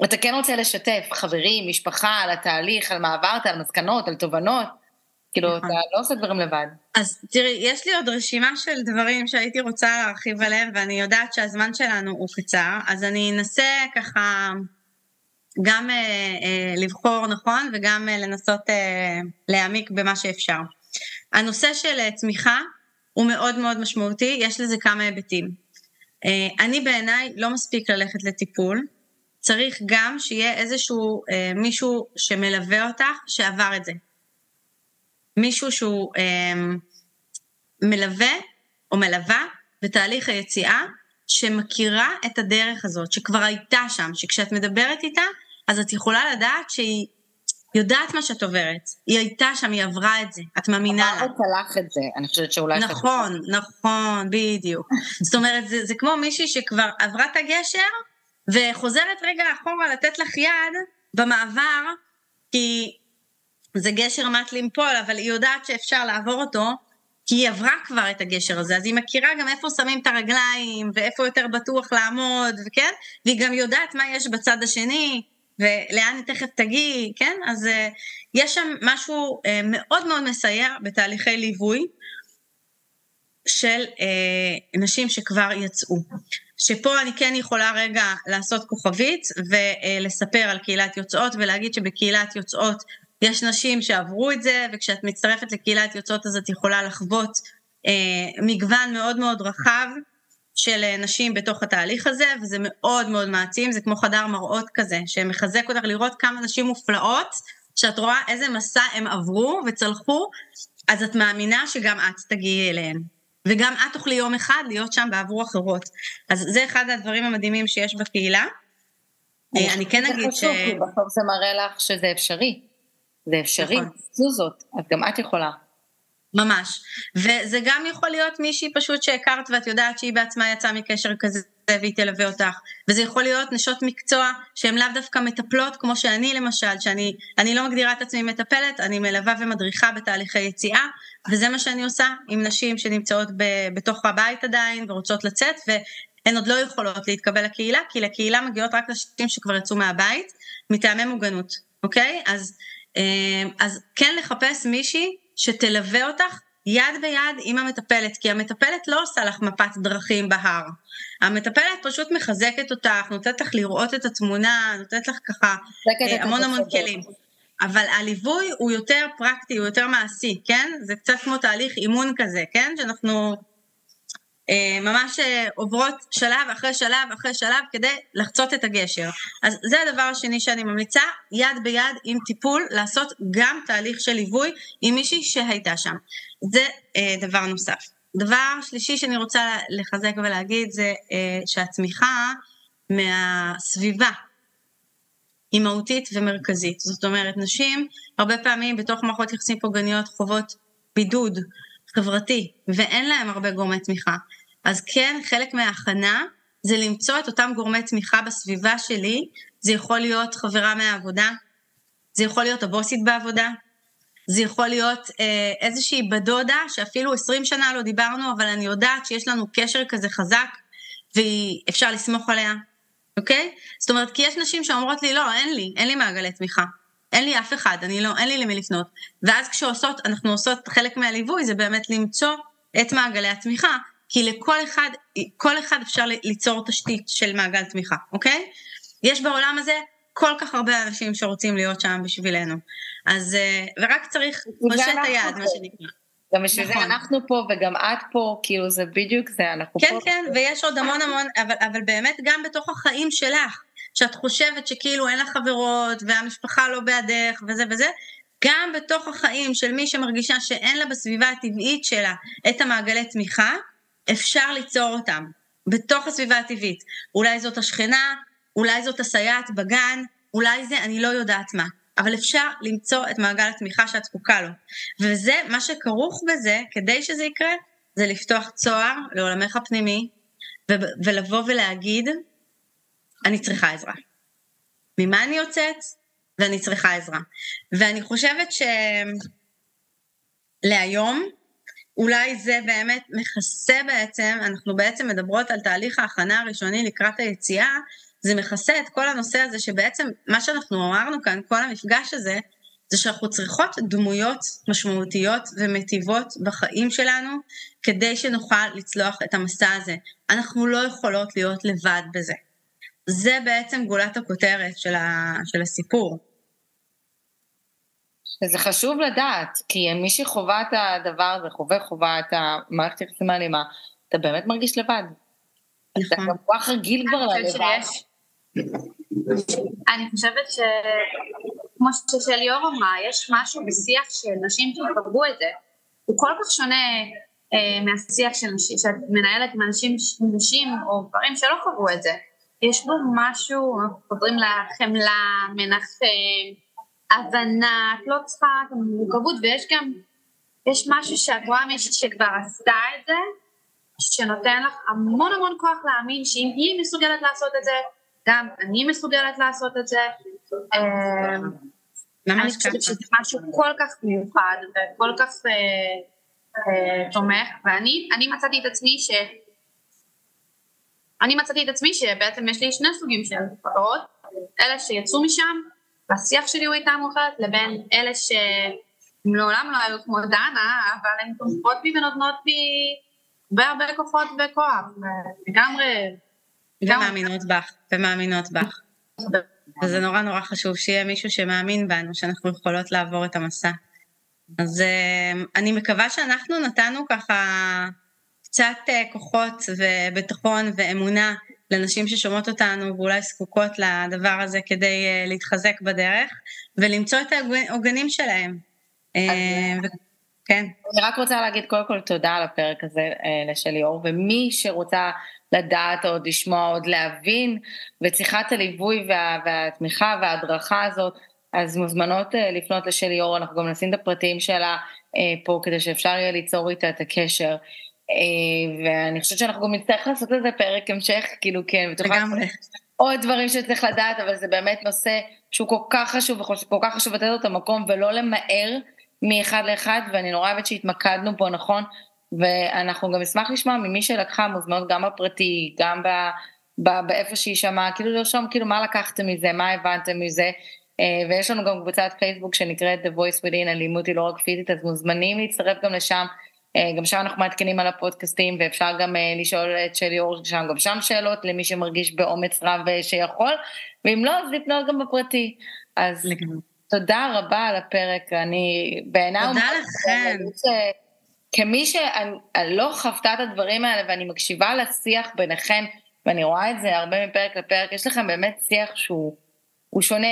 אתה כן רוצה לשתף חברים, משפחה, על התהליך, על מה עברת, על מסקנות, על תובנות. כאילו, נכון. אתה לא עושה דברים לבד. אז תראי, יש לי עוד רשימה של דברים שהייתי רוצה להרחיב עליהם, ואני יודעת שהזמן שלנו הוא קצר, אז אני אנסה ככה גם אה, אה, לבחור נכון וגם אה, לנסות אה, להעמיק במה שאפשר. הנושא של אה, צמיחה הוא מאוד מאוד משמעותי, יש לזה כמה היבטים. אה, אני בעיניי לא מספיק ללכת לטיפול, צריך גם שיהיה איזשהו אה, מישהו שמלווה אותך שעבר את זה. מישהו שהוא אה, מלווה או מלווה בתהליך היציאה, שמכירה את הדרך הזאת, שכבר הייתה שם, שכשאת מדברת איתה, אז את יכולה לדעת שהיא יודעת מה שאת עוברת. היא הייתה שם, היא עברה את זה, את מאמינה לה. עברת לך את זה, אני חושבת שאולי... נכון, נכון, בדיוק. זאת אומרת, זה, זה כמו מישהי שכבר עברה את הגשר, וחוזרת רגע אחורה לתת לך יד במעבר, כי זה גשר מת לנפול, אבל היא יודעת שאפשר לעבור אותו, כי היא עברה כבר את הגשר הזה, אז היא מכירה גם איפה שמים את הרגליים, ואיפה יותר בטוח לעמוד, וכן? והיא גם יודעת מה יש בצד השני, ולאן היא תכף תגיעי, כן? אז uh, יש שם משהו uh, מאוד מאוד מסייע בתהליכי ליווי של uh, נשים שכבר יצאו. שפה אני כן יכולה רגע לעשות כוכבית ולספר על קהילת יוצאות ולהגיד שבקהילת יוצאות יש נשים שעברו את זה, וכשאת מצטרפת לקהילת יוצאות אז את יכולה לחוות אה, מגוון מאוד מאוד רחב של אה, נשים בתוך התהליך הזה, וזה מאוד מאוד מעצים, זה כמו חדר מראות כזה, שמחזק אותך לראות כמה נשים מופלאות, שאת רואה איזה מסע הם עברו וצלחו, אז את מאמינה שגם את תגיעי אליהן. וגם את תוכלי יום אחד להיות שם בעבור אחרות. אז זה אחד הדברים המדהימים שיש בקהילה. אני כן אגיד ש... כי בסוף זה מראה לך שזה אפשרי. זה אפשרי, נכון. זו זאת, אז גם את יכולה. ממש. וזה גם יכול להיות מישהי פשוט שהכרת ואת יודעת שהיא בעצמה יצאה מקשר כזה והיא תלווה אותך. וזה יכול להיות נשות מקצוע שהן לאו דווקא מטפלות, כמו שאני למשל, שאני לא מגדירה את עצמי מטפלת, אני מלווה ומדריכה בתהליכי יציאה, וזה מה שאני עושה עם נשים שנמצאות ב, בתוך הבית עדיין ורוצות לצאת, והן עוד לא יכולות להתקבל לקהילה, כי לקהילה מגיעות רק נשים שכבר יצאו מהבית, מטעמי מוגנות, אוקיי? אז, אז כן לחפש מישהי שתלווה אותך יד ביד עם המטפלת, כי המטפלת לא עושה לך מפת דרכים בהר. המטפלת פשוט מחזקת אותך, נותנת לך לראות את התמונה, נותנת לך ככה אה, המון המון כלים. אבל הליווי הוא יותר פרקטי, הוא יותר מעשי, כן? זה קצת כמו תהליך אימון כזה, כן? שאנחנו ממש אה, עוברות שלב אחרי שלב אחרי שלב כדי לחצות את הגשר. אז זה הדבר השני שאני ממליצה, יד ביד עם טיפול, לעשות גם תהליך של ליווי עם מישהי שהייתה שם. זה אה, דבר נוסף. דבר שלישי שאני רוצה לחזק ולהגיד זה אה, שהצמיחה מהסביבה היא מהותית ומרכזית. זאת אומרת, נשים הרבה פעמים בתוך מערכות יחסים פוגעניות חוות בידוד חברתי, ואין להם הרבה גורמי תמיכה. אז כן, חלק מההכנה זה למצוא את אותם גורמי תמיכה בסביבה שלי, זה יכול להיות חברה מהעבודה, זה יכול להיות הבוסית בעבודה, זה יכול להיות אה, איזושהי בדודה שאפילו 20 שנה לא דיברנו, אבל אני יודעת שיש לנו קשר כזה חזק ואפשר לסמוך עליה, אוקיי? זאת אומרת, כי יש נשים שאומרות לי, לא, אין לי, אין לי מעגלי תמיכה. אין לי אף אחד, אני לא, אין לי למי לפנות. ואז כשעושות, אנחנו עושות חלק מהליווי, זה באמת למצוא את מעגלי התמיכה, כי לכל אחד, כל אחד אפשר ליצור תשתית של מעגל תמיכה, אוקיי? יש בעולם הזה כל כך הרבה אנשים שרוצים להיות שם בשבילנו. אז, אה, ורק צריך פושט היד, מה שנקרא. גם בשביל נכון. זה אנחנו פה וגם את פה, כאילו זה בדיוק זה, אנחנו כן, פה. כן, כן, ויש עוד המון המון, אבל, אבל באמת גם בתוך החיים שלך, שאת חושבת שכאילו אין לך חברות והמשפחה לא בעדך וזה וזה, גם בתוך החיים של מי שמרגישה שאין לה בסביבה הטבעית שלה את המעגלי תמיכה, אפשר ליצור אותם בתוך הסביבה הטבעית. אולי זאת השכנה, אולי זאת הסייעת בגן, אולי זה אני לא יודעת מה. אבל אפשר למצוא את מעגל התמיכה שאת זקוקה לו. וזה, מה שכרוך בזה, כדי שזה יקרה, זה לפתוח צוהר לעולמך הפנימי, ו- ולבוא ולהגיד, אני צריכה עזרה. ממה אני יוצאת? ואני צריכה עזרה. ואני חושבת שלהיום, אולי זה באמת מכסה בעצם, אנחנו בעצם מדברות על תהליך ההכנה הראשוני לקראת היציאה, זה מכסה את כל הנושא הזה שבעצם מה שאנחנו אמרנו כאן, כל המפגש הזה, זה שאנחנו צריכות דמויות משמעותיות ומטיבות בחיים שלנו כדי שנוכל לצלוח את המסע הזה. אנחנו לא יכולות להיות לבד בזה. זה בעצם גולת הכותרת של, ה, של הסיפור. וזה חשוב לדעת, כי מי שחווה את הדבר הזה, חווה חווה את המערכת יחסים האלימה, אתה באמת מרגיש לבד. נכון. אתה גם כל כך רגיל כבר ללבד. אני חושבת שכמו ששליאור אמרה, יש משהו בשיח של נשים שחוו את זה, הוא כל כך שונה אה, מהשיח של נשים, שאת מנהלת עם אנשים, נשים או גברים שלא חוו את זה. יש בו משהו, אנחנו חוזרים לחמלה, מנחם, הבנה, את לא צריכה גם מורכבות, ויש גם, יש משהו שאת רואה מישהי שכבר עשתה את זה, שנותן לך המון המון כוח להאמין שאם היא מסוגלת לעשות את זה, גם אני מסוגלת לעשות את זה. אמ, אני חושבת שזה משהו כל כך מיוחד וכל כך אה, אה, תומך, ואני מצאתי את עצמי ש... אני מצאתי את עצמי שבעצם יש לי שני סוגים של חברות, אלה שיצאו משם, והשיח שלי הוא איתם אחרת, לבין אלה שמעולם לא היו כמו דנה, אבל הן תומכות בי ונותנות בי הרבה הרבה כוחות וכוח, לגמרי ומאמינות בך, ומאמינות בך. וזה נורא נורא חשוב שיהיה מישהו שמאמין בנו, שאנחנו יכולות לעבור את המסע. אז אה, אני מקווה שאנחנו נתנו ככה קצת אה, כוחות וביטחון ואמונה לנשים ששומעות אותנו ואולי זקוקות לדבר הזה כדי אה, להתחזק בדרך ולמצוא את העוגנים שלהם. כן. אני רק רוצה להגיד קודם כל תודה על הפרק הזה לשלי אור, ומי שרוצה לדעת עוד, לשמוע עוד, להבין, וצריכה את הליווי וה, והתמיכה וההדרכה הזאת, אז מוזמנות לפנות לשלי אור, אנחנו גם נשים את הפרטים שלה פה כדי שאפשר יהיה ליצור איתה את הקשר. Uh, ואני חושבת שאנחנו גם נצטרך לעשות לזה פרק המשך, כאילו כן, לגמרי. עוד דברים שצריך לדעת, אבל זה באמת נושא שהוא כל כך חשוב, וכל כך חשוב לתת לו את המקום ולא למהר מאחד לאחד, ואני נורא אוהבת שהתמקדנו פה, נכון? ואנחנו גם נשמח לשמוע ממי שלקחה מוזמנות גם בפרטי, גם ב, ב, באיפה שהיא שמעה, כאילו לרשום כאילו מה לקחתם מזה, מה הבנתם מזה, אה, ויש לנו גם קבוצת פייסבוק שנקראת The Voice Within, אלימות היא לא רק פיזית, אז מוזמנים להצטרף גם לשם, אה, גם שם אנחנו מעדכנים על הפודקאסטים, ואפשר גם אה, לשאול את שלי אור שם, גם שם שאלות למי שמרגיש באומץ רב שיכול, ואם לא, אז לפנות גם בפרטי. אז תודה רבה על הפרק, אני בעיניי... תודה לכם. כמי שלא חוותה את הדברים האלה ואני מקשיבה לשיח ביניכם, ואני רואה את זה הרבה מפרק לפרק, יש לכם באמת שיח שהוא שונה.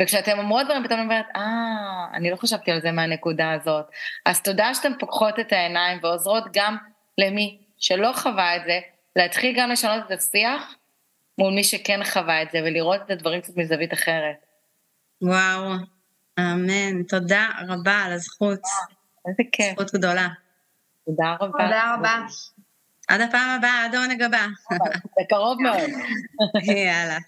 וכשאתם אומרות דברים, פתאום אני אומרת, אה, אני לא חשבתי על זה מהנקודה הזאת. אז תודה שאתן פוקחות את העיניים ועוזרות גם למי שלא חווה את זה, להתחיל גם לשנות את השיח מול מי שכן חווה את זה, ולראות את הדברים קצת מזווית אחרת. וואו, אמן. תודה רבה על הזכות. איזה כיף. זכות גדולה. תודה רבה. תודה רבה. עד הפעם הבאה, עד העונג הבא. בקרוב מאוד. יאללה.